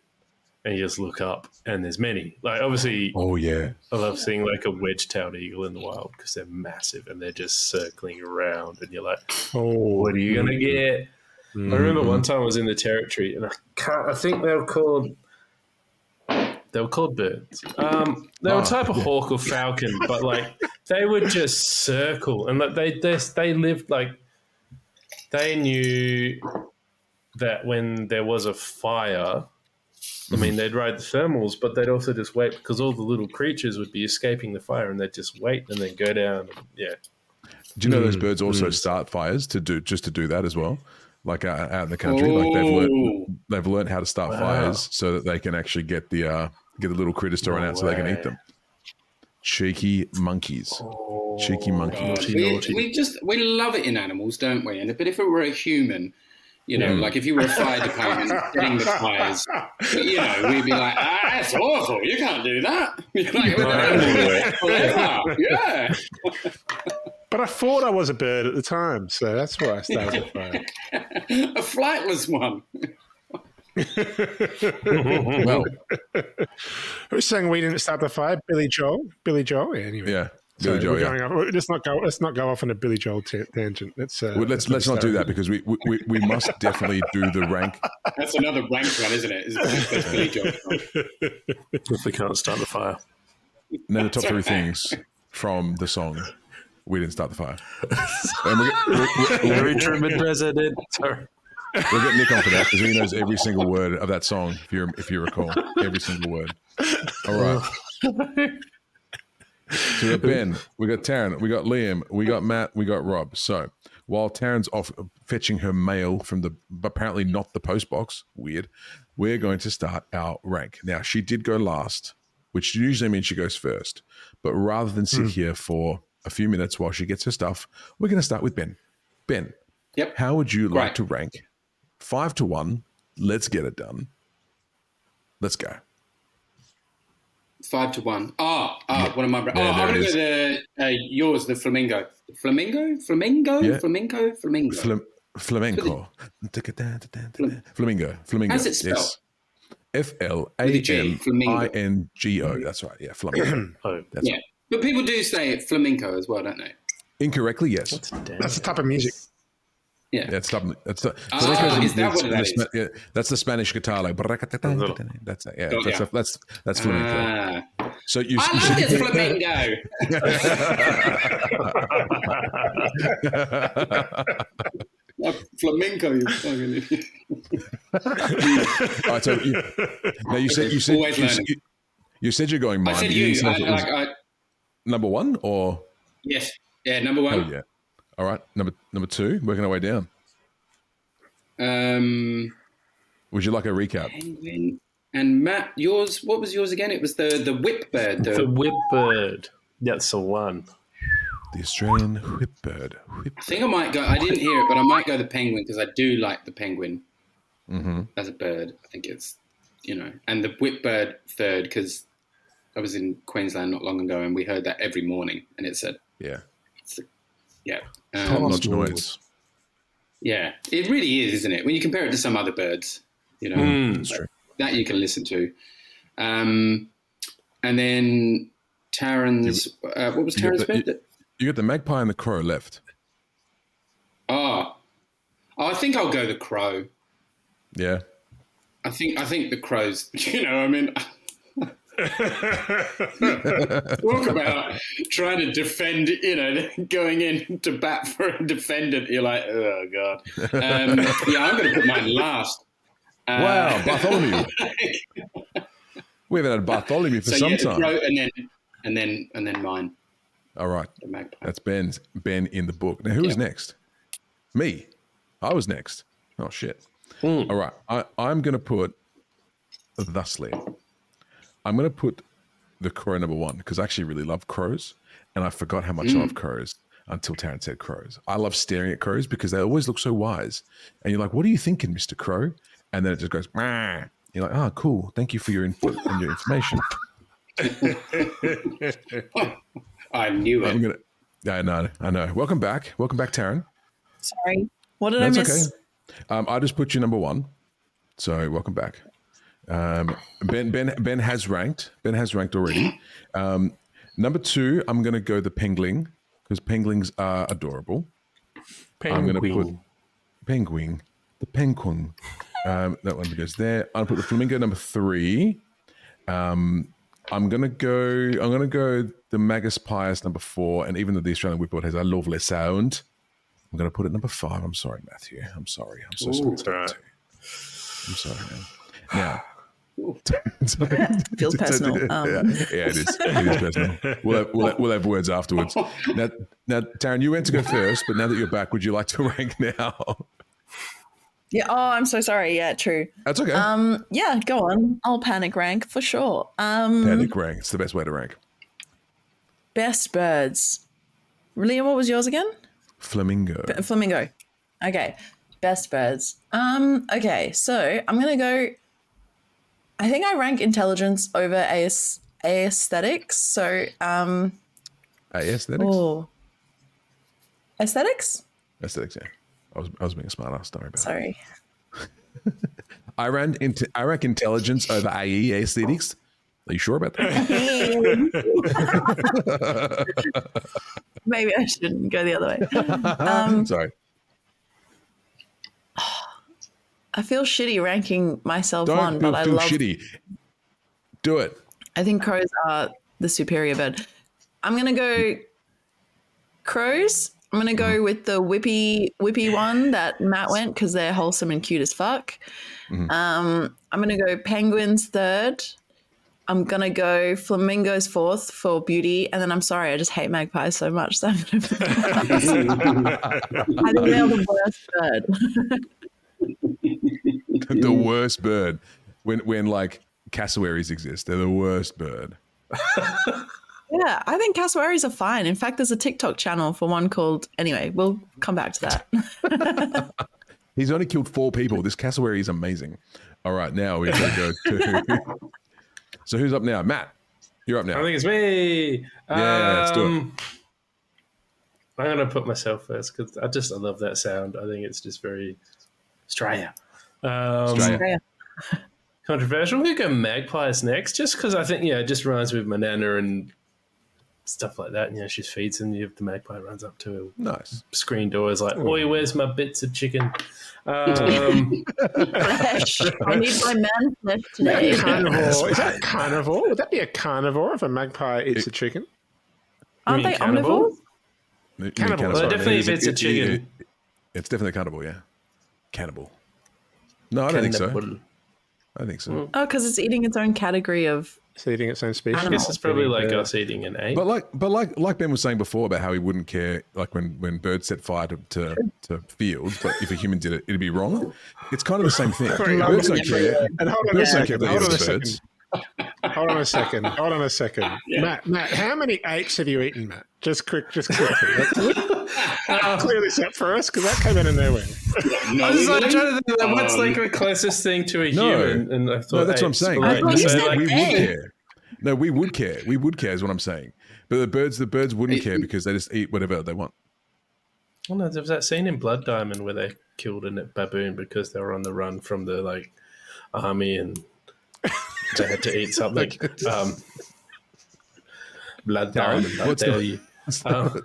and you just look up and there's many. Like obviously, Oh yeah, I love seeing like a wedge-tailed eagle in the wild because they're massive and they're just circling around, and you're like, Oh, "What are you gonna get?" I remember one time I was in the territory, and I can't. I think they were called. They were called birds. Um, they were Ah, a type of hawk or falcon, but like they would just circle, and like they they they lived like they knew that when there was a fire. I mean, they'd ride the thermals, but they'd also just wait because all the little creatures would be escaping the fire, and they'd just wait and then go down. Yeah, Do you know those Mm, birds also mm. start fires to do just to do that as well? Like uh, out in the country, like they've learned Oh. they've learned how to start Wow. fires so that they can actually get the uh, get the little critters to run No out so they can eat them. Cheeky monkeys. Cheeky monkey. God, Naughty, we, we just we love it in animals, don't we? And but if it were a human, you know, Yeah. like if you were a fire department getting the fires, you know, we'd be like, ah, that's awful. You can't do that. Like, Right. "Clever. yeah. But I thought I was a bird at the time, so that's why I started the fire. a flightless one. Well, Who's saying we didn't start the fire? Billy Joel. Billy Joel. Yeah, anyway. yeah, So Billy Joel. Yeah. going off, let's not go. Let's not go off on a Billy Joel ta- tangent. Let's uh, Well, let's let's not do that because we, we, we, we must definitely do the rank. That's another rank one, isn't it? Is Billy Joel. if we can't start the fire. Name the top three things from the song. We didn't start the fire. And we'll we'll, we'll, Very Truman president. Sorry. We'll get Nick on for that because he knows every single word of that song. If you if you recall, every single word. All right. So we got Ben, we got Taryn, we got Liam, we got Matt, we got Rob. So while Taryn's off fetching her mail from the apparently not the post box, weird, we're going to start our rank. Now she did go last, which usually means she goes first. But rather than sit hmm. here for a few minutes while she gets her stuff, we're going to start with Ben. Ben, Yep. how would you like Right. to rank? Five to one. Let's get it done. Let's go. Five to one. Ah, ah, one of my. Oh, There- I'm gonna go the uh, yours, the flamingo. Flamingo, flamingo, Yeah. flamingo, flamingo. Flam- flamenco. Flamingo. Flamingo. How's it spelled? Yes. F L A With a G, M flamingo. I N G O. That's right. Yeah, flamingo. Oh, That's yeah, but people do say flamenco as well, don't they? Incorrectly, yes. damn. That's the type of music. Yeah. That's. That's the, Ah, flamenco is that what it the is? Yeah, that's the Spanish guitar, like that's it. Yeah, Got that's ya. that's that's flamenco. Ah, So you, I you love this flamingo. Like flamenco, you fucking idiot. Right, so you, now you said you said Always you, learning. you, you said you're going I said but you. I, like, I, number one or yes. Yeah, number one. oh yeah. All right, number number two. Working our way down. Um, Would you like a recap? penguin. And Matt, yours. What was yours again? It was the the whip bird. The, The whip bird. That's the one. The Australian whipbird. Whip. I think I might go. I didn't hear it, but I might go the penguin because I do like the penguin Mm-hmm. as a bird. I think it's you know, and the whip bird third because I was in Queensland not long ago and we heard that every morning, and it said, Yeah. Yeah, Top um, notch noise. yeah, it really is, isn't it? When you compare it to some other birds, you know, Mm. That's true. that you can listen to. Um, and then Taryn's, uh, what was You got Taryn's the- bird? You got the magpie and the crow left. Oh, oh, I think I'll go the crow. Yeah. I think I think the crows. You know, I mean, talk about trying to defend. You know, going in to bat for a defendant. You're like, oh god. Um, yeah, I'm going to put mine last. Uh, Wow, Bartholomew. We haven't had Bartholomew for so some yeah, time. and then and then and then mine, All right. That's Ben's Ben in the book. Now, who is Yeah. next? Me. I was next. Oh shit. Mm. All right. I, I'm going to put thusly. I'm going to put the crow number one because I actually really love crows, and I forgot how much I love crows until Taryn said crows. I love staring at crows because they always look so wise, and you're like, "What are you thinking, Mister Crow?" And then it just goes. "Meh." You're like, "Oh, cool. Thank you for your input and your information." I knew it. I'm gonna. Yeah, I know. I know. Welcome back. Welcome back, Taryn. Sorry. What did That's I miss? okay. Um, I just put you number one. So welcome back. Um, ben Ben Ben has ranked. Ben has ranked already. Um, number two, I'm going to go the pengling because penguins are adorable. I'm gonna put- Penguin, the penguin. Um, that one goes there. I'll put the flamingo number three. Um, I'm gonna go. I'm gonna go the Magus Pius number four, and even though the Australian Whipbird has a lovely sound, I'm gonna put it number five. I'm sorry, Matthew. I'm sorry. I'm so sorry. It's all right. I'm sorry, man. Now, Feels personal. yeah, Um, yeah, it is. It is personal. We'll have, we'll, have, we'll have words afterwards. Now, now, Taryn, you went to go first, but now that you're back, would you like to rank now? yeah. Oh, I'm so sorry. Yeah, true. That's okay. Um, yeah, go on. I'll panic rank for sure. Um, Panic rank. It's the best way to rank. best birds. Liam, what was yours again? Flamingo. B- Flamingo. Okay. Best birds. Um, okay, so I'm gonna go I think I rank intelligence over AS, aesthetics. So um aesthetics. oh aesthetics? Aesthetics. Yeah. I was I was being a smart ass. Sorry about Sorry. I ran into I rank intelligence over AE aesthetics. Are you sure about that? Maybe I shouldn't go the other way. Um, Sorry. I feel shitty ranking myself Don't one, but I feel love shitty. Do it. I think crows are the superior bird. I'm gonna go crows. I'm gonna go with the whippy whippy one that Matt went because they're wholesome and cute as fuck. Mhm. Um, I'm gonna go penguins third. I'm gonna go flamingos fourth for beauty, and then I'm sorry, I just hate magpies so much. So I'm gonna. I think they're the worst bird. the worst bird. When when like cassowaries exist, they're the worst bird. Yeah, I think cassowaries are fine. In fact, there's a TikTok channel for one called. Anyway, we'll come back to that. He's only killed four people. This cassowary is amazing. All right, now we're going to go to. so who's up now? Matt, you're up now. I think it's me. Yeah, let's do it. Um, I'm gonna put myself first because I just I love that sound. I think it's just very Australia. Um, Australia. Controversial. We go magpies next, just because I think yeah, it just reminds me of my nana and stuff like that. And, you know, she feeds them. You have the magpie runs up to her Nice. screen door, is like, "Oi, where's my bits of chicken?" Um, Fresh. I need my man flesh today. Carnivore. Is that carnivore? Would that be a carnivore if a magpie eats a chicken? Aren't they cannibal? omnivores? You Cannibal. Well, definitely it is- if it's a it- chicken. it- it's definitely cannibal, yeah. Cannibal. No, I don't think so. cannibal. I think so. Oh, because it's eating its own category of. It's eating its own species. I guess it's probably Eating like the- us eating an ape. But like, but like, like Ben was saying before about how he wouldn't care, like when when birds set fire to, to, to fields, but if a human did it, it'd be wrong. It's kind of the same thing. Birds don't care. And hold on a Birds don't care second. if they Hold on a second. Hold on a second. Hold on a second. Matt, Matt, how many apes have you eaten, Matt? Just quick, just quickly. Clear this up for us because that came out of nowhere. No, I was like trying to think like, what's Um, like the closest thing to a No. human, and I thought No, that's what I'm saying. were I like- thought so, like, we would care. No, we would care. We would care is what I'm saying. But the birds, the birds wouldn't care because they just eat whatever they want. Well, no, there was that scene in Blood Diamond where they killed a baboon because they were on the run from the like army and they had to eat something. um, Blood Diamond, I what's tell the- you. Um,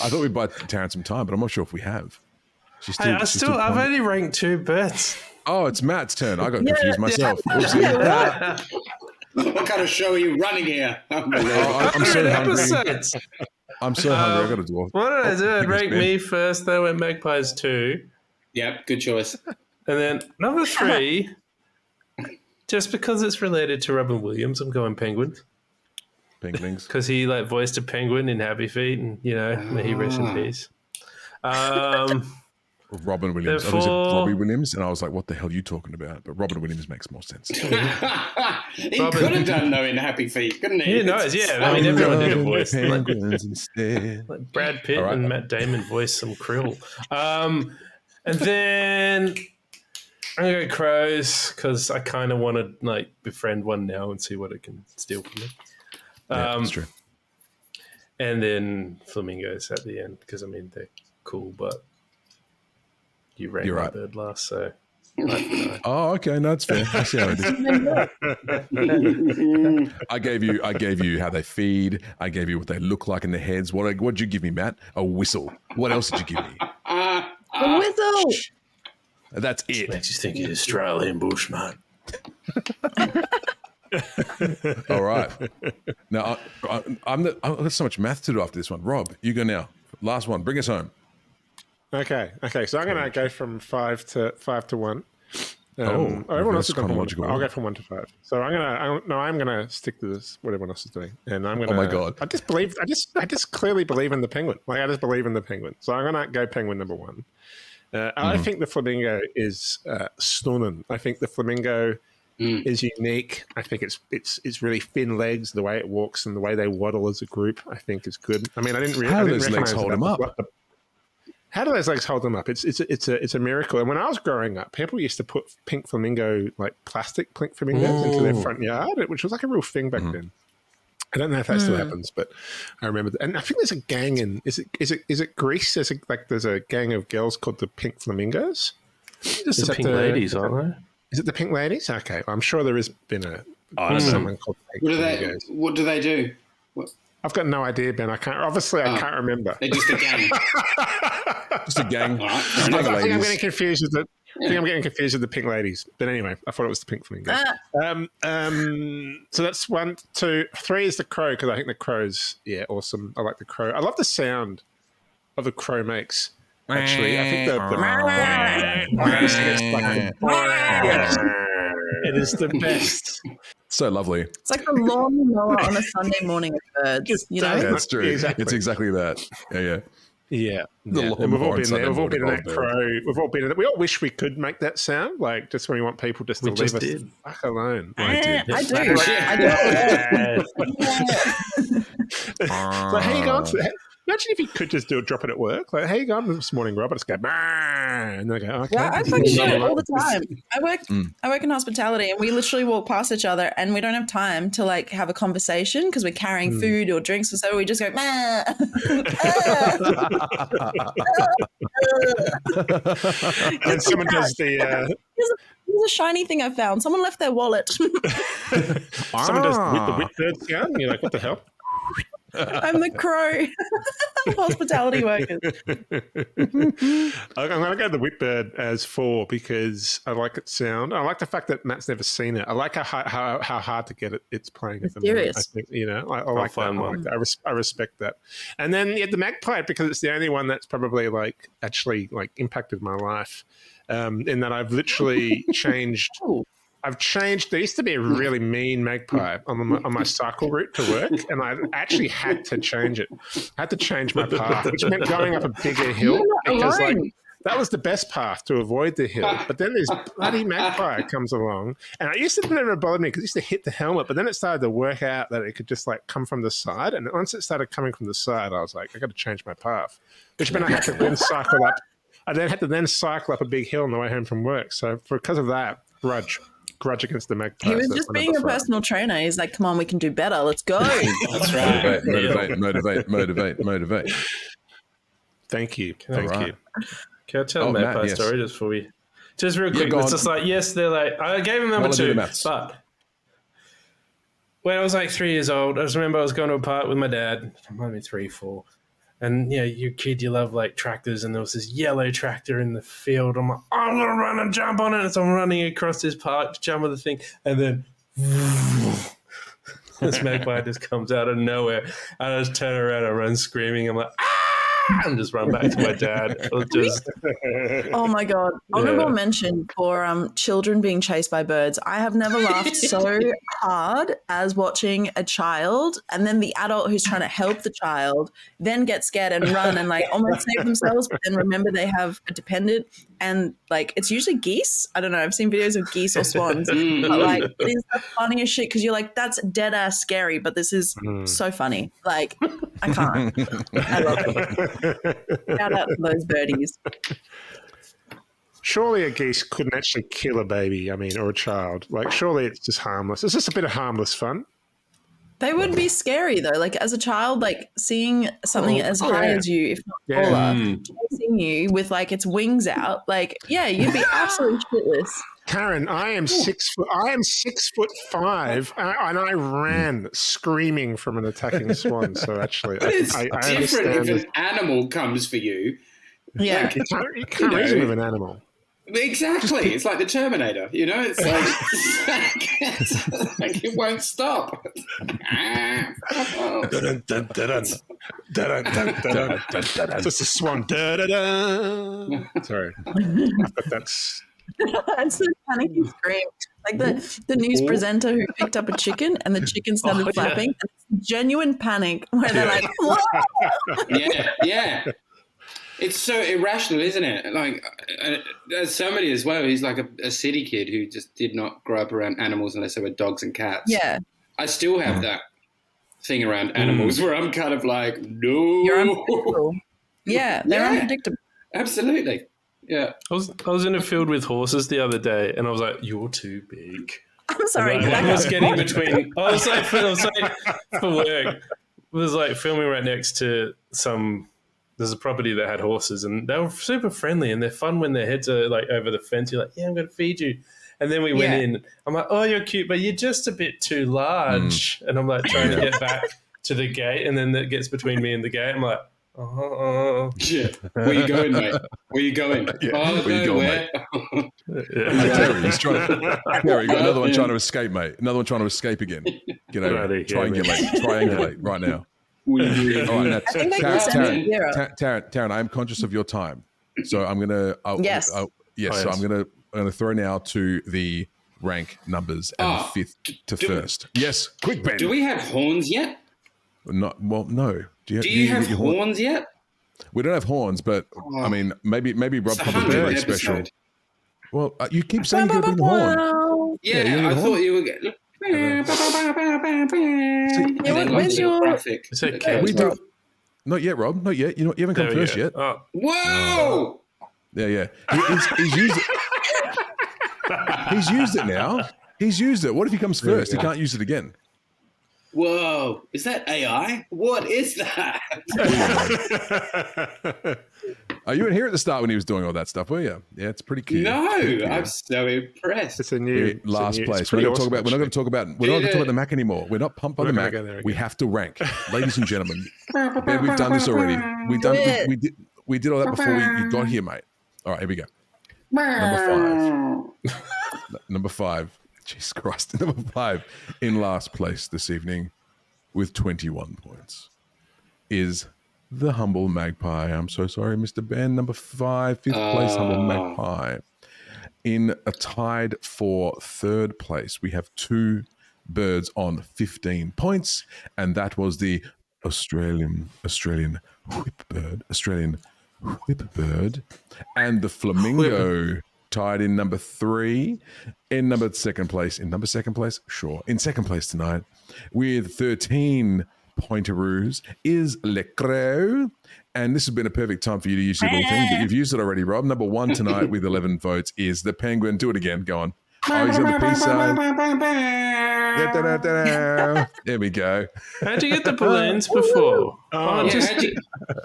I thought we'd buy Taryn some time, but I'm not sure if we have. She's still, hey, I she's still, I've only ranked two birds. Oh, it's Matt's turn. I got confused myself. Oopsie. what kind of show are you running here? Oh, I- I'm so hungry. Episodes. I'm so hungry. I Um, got to dwarf. What did I do? I ranked me first, then I went Magpies two. Yep, good choice. And then number three, just because it's related to Robin Williams, I'm going Penguins. Penguins. because he like voiced a penguin in Happy Feet, and you know, may he rest in Ah. peace. Um, Robin Williams. I was Therefore- Robbie Williams, and I was like, "What the hell are you talking about?" But Robin Williams makes more sense. he Robin- could have done though in Happy Feet, couldn't he? Who knows? Yeah, I mean, everyone did a voice. Like, Penguins instead. like Brad Pitt All right. and Matt Damon voiced some krill. Um, and then I'm gonna go crows because I kind of want to like befriend one now and see what it can steal from me. Yeah, Um, that's true. and then flamingos at the end because I mean they're cool, but you ranked You're my right. bird last, so Oh, okay, no, that's fair. I see how it is. I gave you, I gave you how they feed. I gave you what they look like in their heads. What, what did you give me, Matt? A whistle. What else did you give me? A whistle. That's it. makes you think you're Australian bushman. All right. Now I, I, I'm the, I've got so much math to do after this one. Rob, you go now. Last one. Bring us home. Okay, okay. So I'm going to go from five to five to one. Um, Oh, everyone else reverse has gone from one to chronological. I'll go from one to five. So I'm gonna, I, no, I'm gonna stick to this. What everyone else is doing, and I'm gonna. Oh my God. I just believe. I just, I just clearly believe in the penguin. Like I just believe in the penguin. So I'm gonna go penguin number one. Uh, I Mm-hmm. think the flamingo is uh, stunning. I think the flamingo Mm. is unique. I think it's it's it's really thin legs. The way it walks and the way they waddle as a group, I think is good. I mean, I didn't really. How I do didn't those legs hold them up? what the- how do those legs hold them up? It's it's a, it's a it's a miracle. And when I was growing up, people used to put pink flamingo like plastic pink flamingos into their front yard, which was like a real thing back Mhm. then. I don't know if that still Hmm. happens, but I remember. That. And I think there's a gang in is it is it is it Greece? There's a, like there's a gang of girls called the Pink Flamingos. Just Is the pink the- ladies, aren't Is it the Pink Ladies? Okay, I'm sure there has been a I don't know. someone called Pink what do they? Flamingos. What do they do? I've got no idea, Ben. I can't. Obviously, I Oh. can't remember. They're just a gang. Just a gang. All right, fair Just enough. gang I of think I'm getting confused with the. I think I'm getting confused with the pink ladies. But anyway, I thought it was the pink flamingos. Ah, Um, um, so that's one, two, three is the crow because I think the crow's yeah awesome. I like the crow. I love the sound of the crow makes. Actually, I think the, the Yes. it is the best. So lovely. it's like the lawnmower on a Sunday morning of birds. Just You know, don't. Yeah, that's true. Exactly. It's exactly that. Yeah, yeah. Yeah, The yeah. And we've all been there. We've all been in morning, that crow. We've all been in it. We all wish we could make that sound, like just when we want people just to We leave just us did. fuck alone. Eh, I do. I do. So how you going? To, imagine if you could just do a drop it at work. Like, how you going this morning, Rob? I just go, "Bah," and they go, okay. Yeah, I fucking do it all the time. I work Mm. I work in hospitality and we literally walk past each other and we don't have time to like have a conversation because we're carrying Mm. food or drinks or so we just go "Meh." and someone does the. Uh, Here's is a shiny thing I found. Someone left their wallet. Someone does with the whipbird sound. You're like, what the hell? I'm the crow. Hospitality workers. I'm going to go the whipbird as four because I like its sound. I like the fact that Matt's never seen it. I like how how, how hard to get it. It's playing at the moment. I Mysterious. think you know. I, I like that. I, like one. that. I, res- I respect that. And then yeah, the magpie because it's the only one that's probably like actually like impacted my life. Um, in that I've literally changed. I've changed. There used to be a hmm. really mean magpie on my, on my cycle route to work, and I actually had to change it. I had to change my path, which meant going up a bigger hill because, like, that was the best path to avoid the hill. But then this bloody magpie comes along, and I used to never bother me because it used to hit the helmet. But then it started to work out that it could just like come from the side, and once it started coming from the side, I was like, I got to change my path, which meant I had to then cycle up. I then had to then cycle up a big hill on the way home from work. So because of that, grudge, grudge against the magpie. He was just being a number five. personal trainer. He's like, come on, we can do better. Let's go. That's right. Motivate, motivate, motivate, motivate, motivate. Thank you, I- thank Alright. you. Can I tell Oh, a Matt, magpie yes. story just before we? Just real quick. go it's on. just like yes, they're like I gave them number I do two, but when I was like three years old, I just remember I was going to a park with my dad. I might be three, four, and yeah, you kid, you love like tractors, and there was this yellow tractor in the field. I'm like, I'm gonna run and jump on it. So I'm running across this park jump on the thing, and then. This magpie just comes out of nowhere. I just turn around and run screaming. I'm like, ah! and just run back to my dad. Just Oh my god! Honorable Yeah. mention for um, children being chased by birds. I have never laughed so hard as watching a child, and then the adult who's trying to help the child then get scared and run and like almost save themselves, but then remember they have a dependent, and like it's usually geese. I don't know. I've seen videos of geese or swans, Mm. but like it is the funniest shit because you're like, that's dead ass scary, but this is Mm. so funny. Like I can't. I love it. Shout out to those birdies. Surely a geese couldn't actually kill a baby, I mean, or a child. Like, surely it's just harmless. It's just a bit of harmless fun. They would be scary though. Like as a child, like seeing something Oh, as oh, high yeah. as you, if not Yeah. taller, Mm. chasing you with like its wings out, like yeah, you'd be absolutely shitless. Karen, I am six foot. I am six foot five, uh, and I ran screaming from an attacking swan. So actually, But it's I, I different if understand. an animal comes for you. Yeah. You can't, you can't You know. reason with an animal. Exactly. It's like the Terminator, you know? It's like, it's like it won't stop. Just a swan. Sorry, but that's That's the panicky scream. Like the, mm-hmm. the news Oh. presenter who picked up a chicken and the chicken started Oh, flapping. And it's genuine panic where they're Yeah. like, "Whoa!" yeah, yeah. It's so irrational, isn't it? Like, uh, uh, there's somebody as well who's like a, a city kid who just did not grow up around animals unless they were dogs and cats. yeah, I still have mm-hmm. that thing around mm. animals where I'm kind of like, no. you're unpredictable. Yeah, they're Yeah. unpredictable. Absolutely. Yeah. I was I was in a field with horses the other day, and I was like, "You're too big." I'm sorry. And back I was getting between. I was like, I was like for work. I was like filming right next to some. There's a property that had horses, and they were super friendly, and they're fun when their heads are like over the fence. You're like, "Yeah, I'm going to feed you." And then we went Yeah. in. I'm like, "Oh, you're cute, but you're just a bit too large." Mm. And I'm like trying to get back to the gate, and then that gets between me and the gate. I'm like, "Oh." Yeah. Where you going, mate? Where you going? Yeah, Oh, where you going, nowhere. Yeah. Terry, he's trying to, Terry, you got another one trying to escape, mate. Another one trying to escape again. Get over, Righty, it. yeah, triangulate, triangulate right now. Where? All right, now, I think they Taryn, can send Taryn, it zero. Ta- Taryn, Taryn, I am conscious of your time, so I'm gonna. I'll, Yes. I'll- yes. Oh, So. I'm gonna. I'm gonna throw now to the rank numbers and Ah, fifth to do- first. Yes, quick, Ben. Do we have horns yet? Not well. No. Do you, Do you have get your horn- horns yet? We don't have horns, but I mean, maybe maybe Rob It's a probably did special. Well, uh, you keep saying you're going to the horn. Yeah, Yeah, you need I a thought you were getting. Then, what- where's a your- graphic. It's okay. that We do. Not yet, Rob. Not yet. You know, you haven't come There first yet. Oh, Whoa! Yeah, yeah. He- he's, he's used it. He's used it now. He's used it. What if he comes first? He can't use it again. Whoa! Is that AI? What is that? Are oh, you in here at the start when he was doing all that stuff? Were you? Yeah, it's pretty cute. No, Pretty cute. I'm so impressed. It's a new We're it's a last new- place. We're not going to talk awesome, about. We're not going to talk about. We're not going to talk about the Mac anymore. We're not pumped by the Mac. go We have to rank, ladies and gentlemen. Ben, we've done this already. We've done. We, we did. We did all that before you, you got here, mate. All right, here we go. Number five. Number five. Jesus Christ. Number five in last place this evening with 21 points is the Humble Magpie. I'm so sorry, Mr. Ben. Number five, fifth place, Humble Oh. Magpie. In a tied for third place, we have two birds on 15 points, and that was the Australian Australian whip bird, Australian whip bird, and the flamingo tied in number three. In number second place, in number second place, sure, in second place tonight with 13 pointeroos is Le Creux. And this has been a perfect time for you to use your little thing, but you've used it already, Rob. Number one tonight with 11 votes is the penguin. Do it again. Go on. Oh, he's on the B side. There we go. How'd you get the balloons before? Oh, Yeah, just how, do you,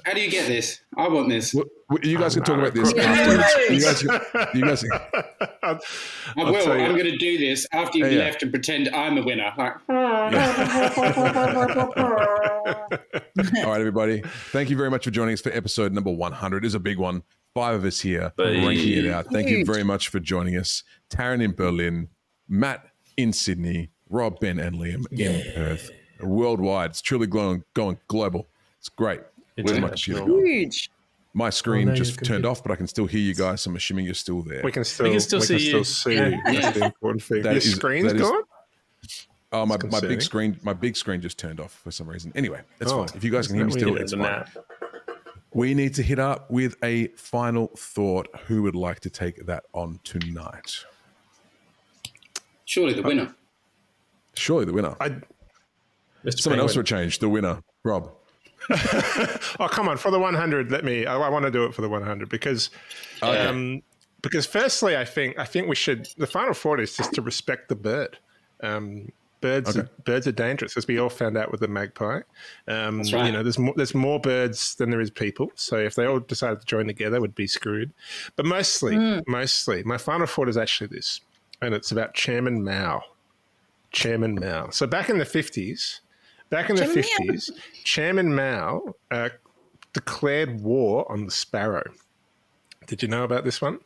how do you get this? I want this. W- w- You guys can talk about this afterwards. You guys, you guys, I'll- I I'll will. tell you. I'm going to do this after you've Yeah, yeah. left and pretend I'm a winner. Like, All right, everybody. Thank you very much for joining us for episode number 100. It is a big one. Five of us here Big. ranking it out. Thank you very much for joining us. Taryn in Berlin, Matt in Sydney, Rob, Ben, and Liam in Perth. Worldwide. It's truly going, going global. It's great. Very much. Huge. My screen Oh, no, just turned complete- off, but I can still hear you guys. So I'm assuming you're still there. We can still, still see you. see Yeah. That's the important thing. That Your is- screen's that is- gone? Oh, my, my big screen, my big screen just turned off for some reason. Anyway, that's Oh, fine. If you guys can hear me still, it's the fine. nap. We need to hit up with a final thought. Who would like to take that on tonight? surely the winner. Surely the winner. I, Mr. Someone else Penguin. would change. The winner, Rob. oh, come on. For the 100, let me. I, I want to do it for the 100 because. Um, because firstly, I think I think we should. The final thought is just to respect the bird. Um, birds Okay. birds are dangerous, as we all found out with the magpie. Um, That's right. You know, there's more there's more birds than there is people. So if they all decided to join together, we'd be screwed. But mostly, mostly, my final thought is actually this, and it's about Chairman Mao. Chairman Mao. So back in the fifties, back in the Chairman Mao. fifties, Chairman Mao uh, declared war on the sparrow. Did you know about this one?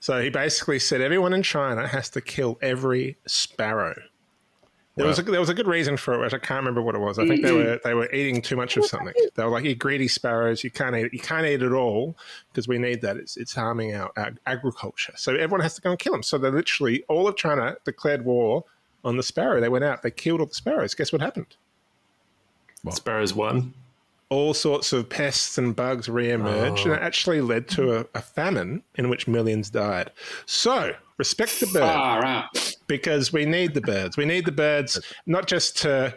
So he basically said everyone in China has to kill every sparrow. There was a, there was a good reason for it. Which I can't remember what it was. I think they mm-hmm. were they were eating too much of something. They were like, "You greedy sparrows! You can't eat it. You can't eat it all because we need that. It's it's harming our, ag- agriculture. So everyone has to go and kill them. So they literally all of China declared war on the sparrow. They went out. They killed all the sparrows. Guess what happened? Sparrows won. All sorts of pests and bugs re-emerged, and it actually led to a, a famine in which millions died. So respect the birds because we need the birds. We need the birds not just to.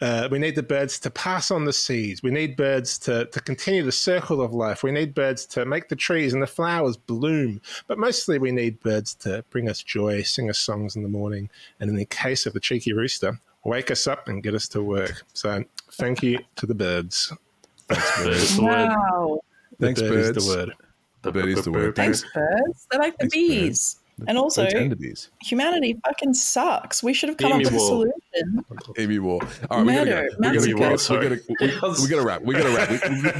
Uh, we need the birds to pass on the seeds. We need birds to, to continue the circle of life. We need birds to make the trees and the flowers bloom. But mostly, we need birds to bring us joy, sing us songs in the morning, and in the case of the cheeky rooster, wake us up and get us to work. So, thank you to the birds. Birds the word. Wow. The Thanks, bird is birds. the word. The bird is the word. Thanks, birds. They're like the Thanks, birds. bees. And also, and the bees. humanity fucking sucks. We should have come Emu up with a solution. Emu war. All right, we gotta Murder, go. We gotta, massacre. we gotta, we gotta, we gotta wrap. We gotta wrap. We,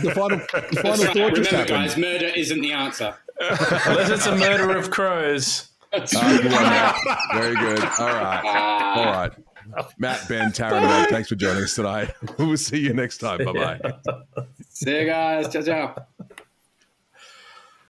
the final, the final That's thought right. just Remember, happened. guys, murder isn't the answer. Unless it's a murder of crows. Ah, good one, Matt. Very good. All right. All right. Matt, Ben, Taryn, Matt, thanks for joining us tonight. We'll see you next time. Bye bye. See you guys. Ciao, ciao.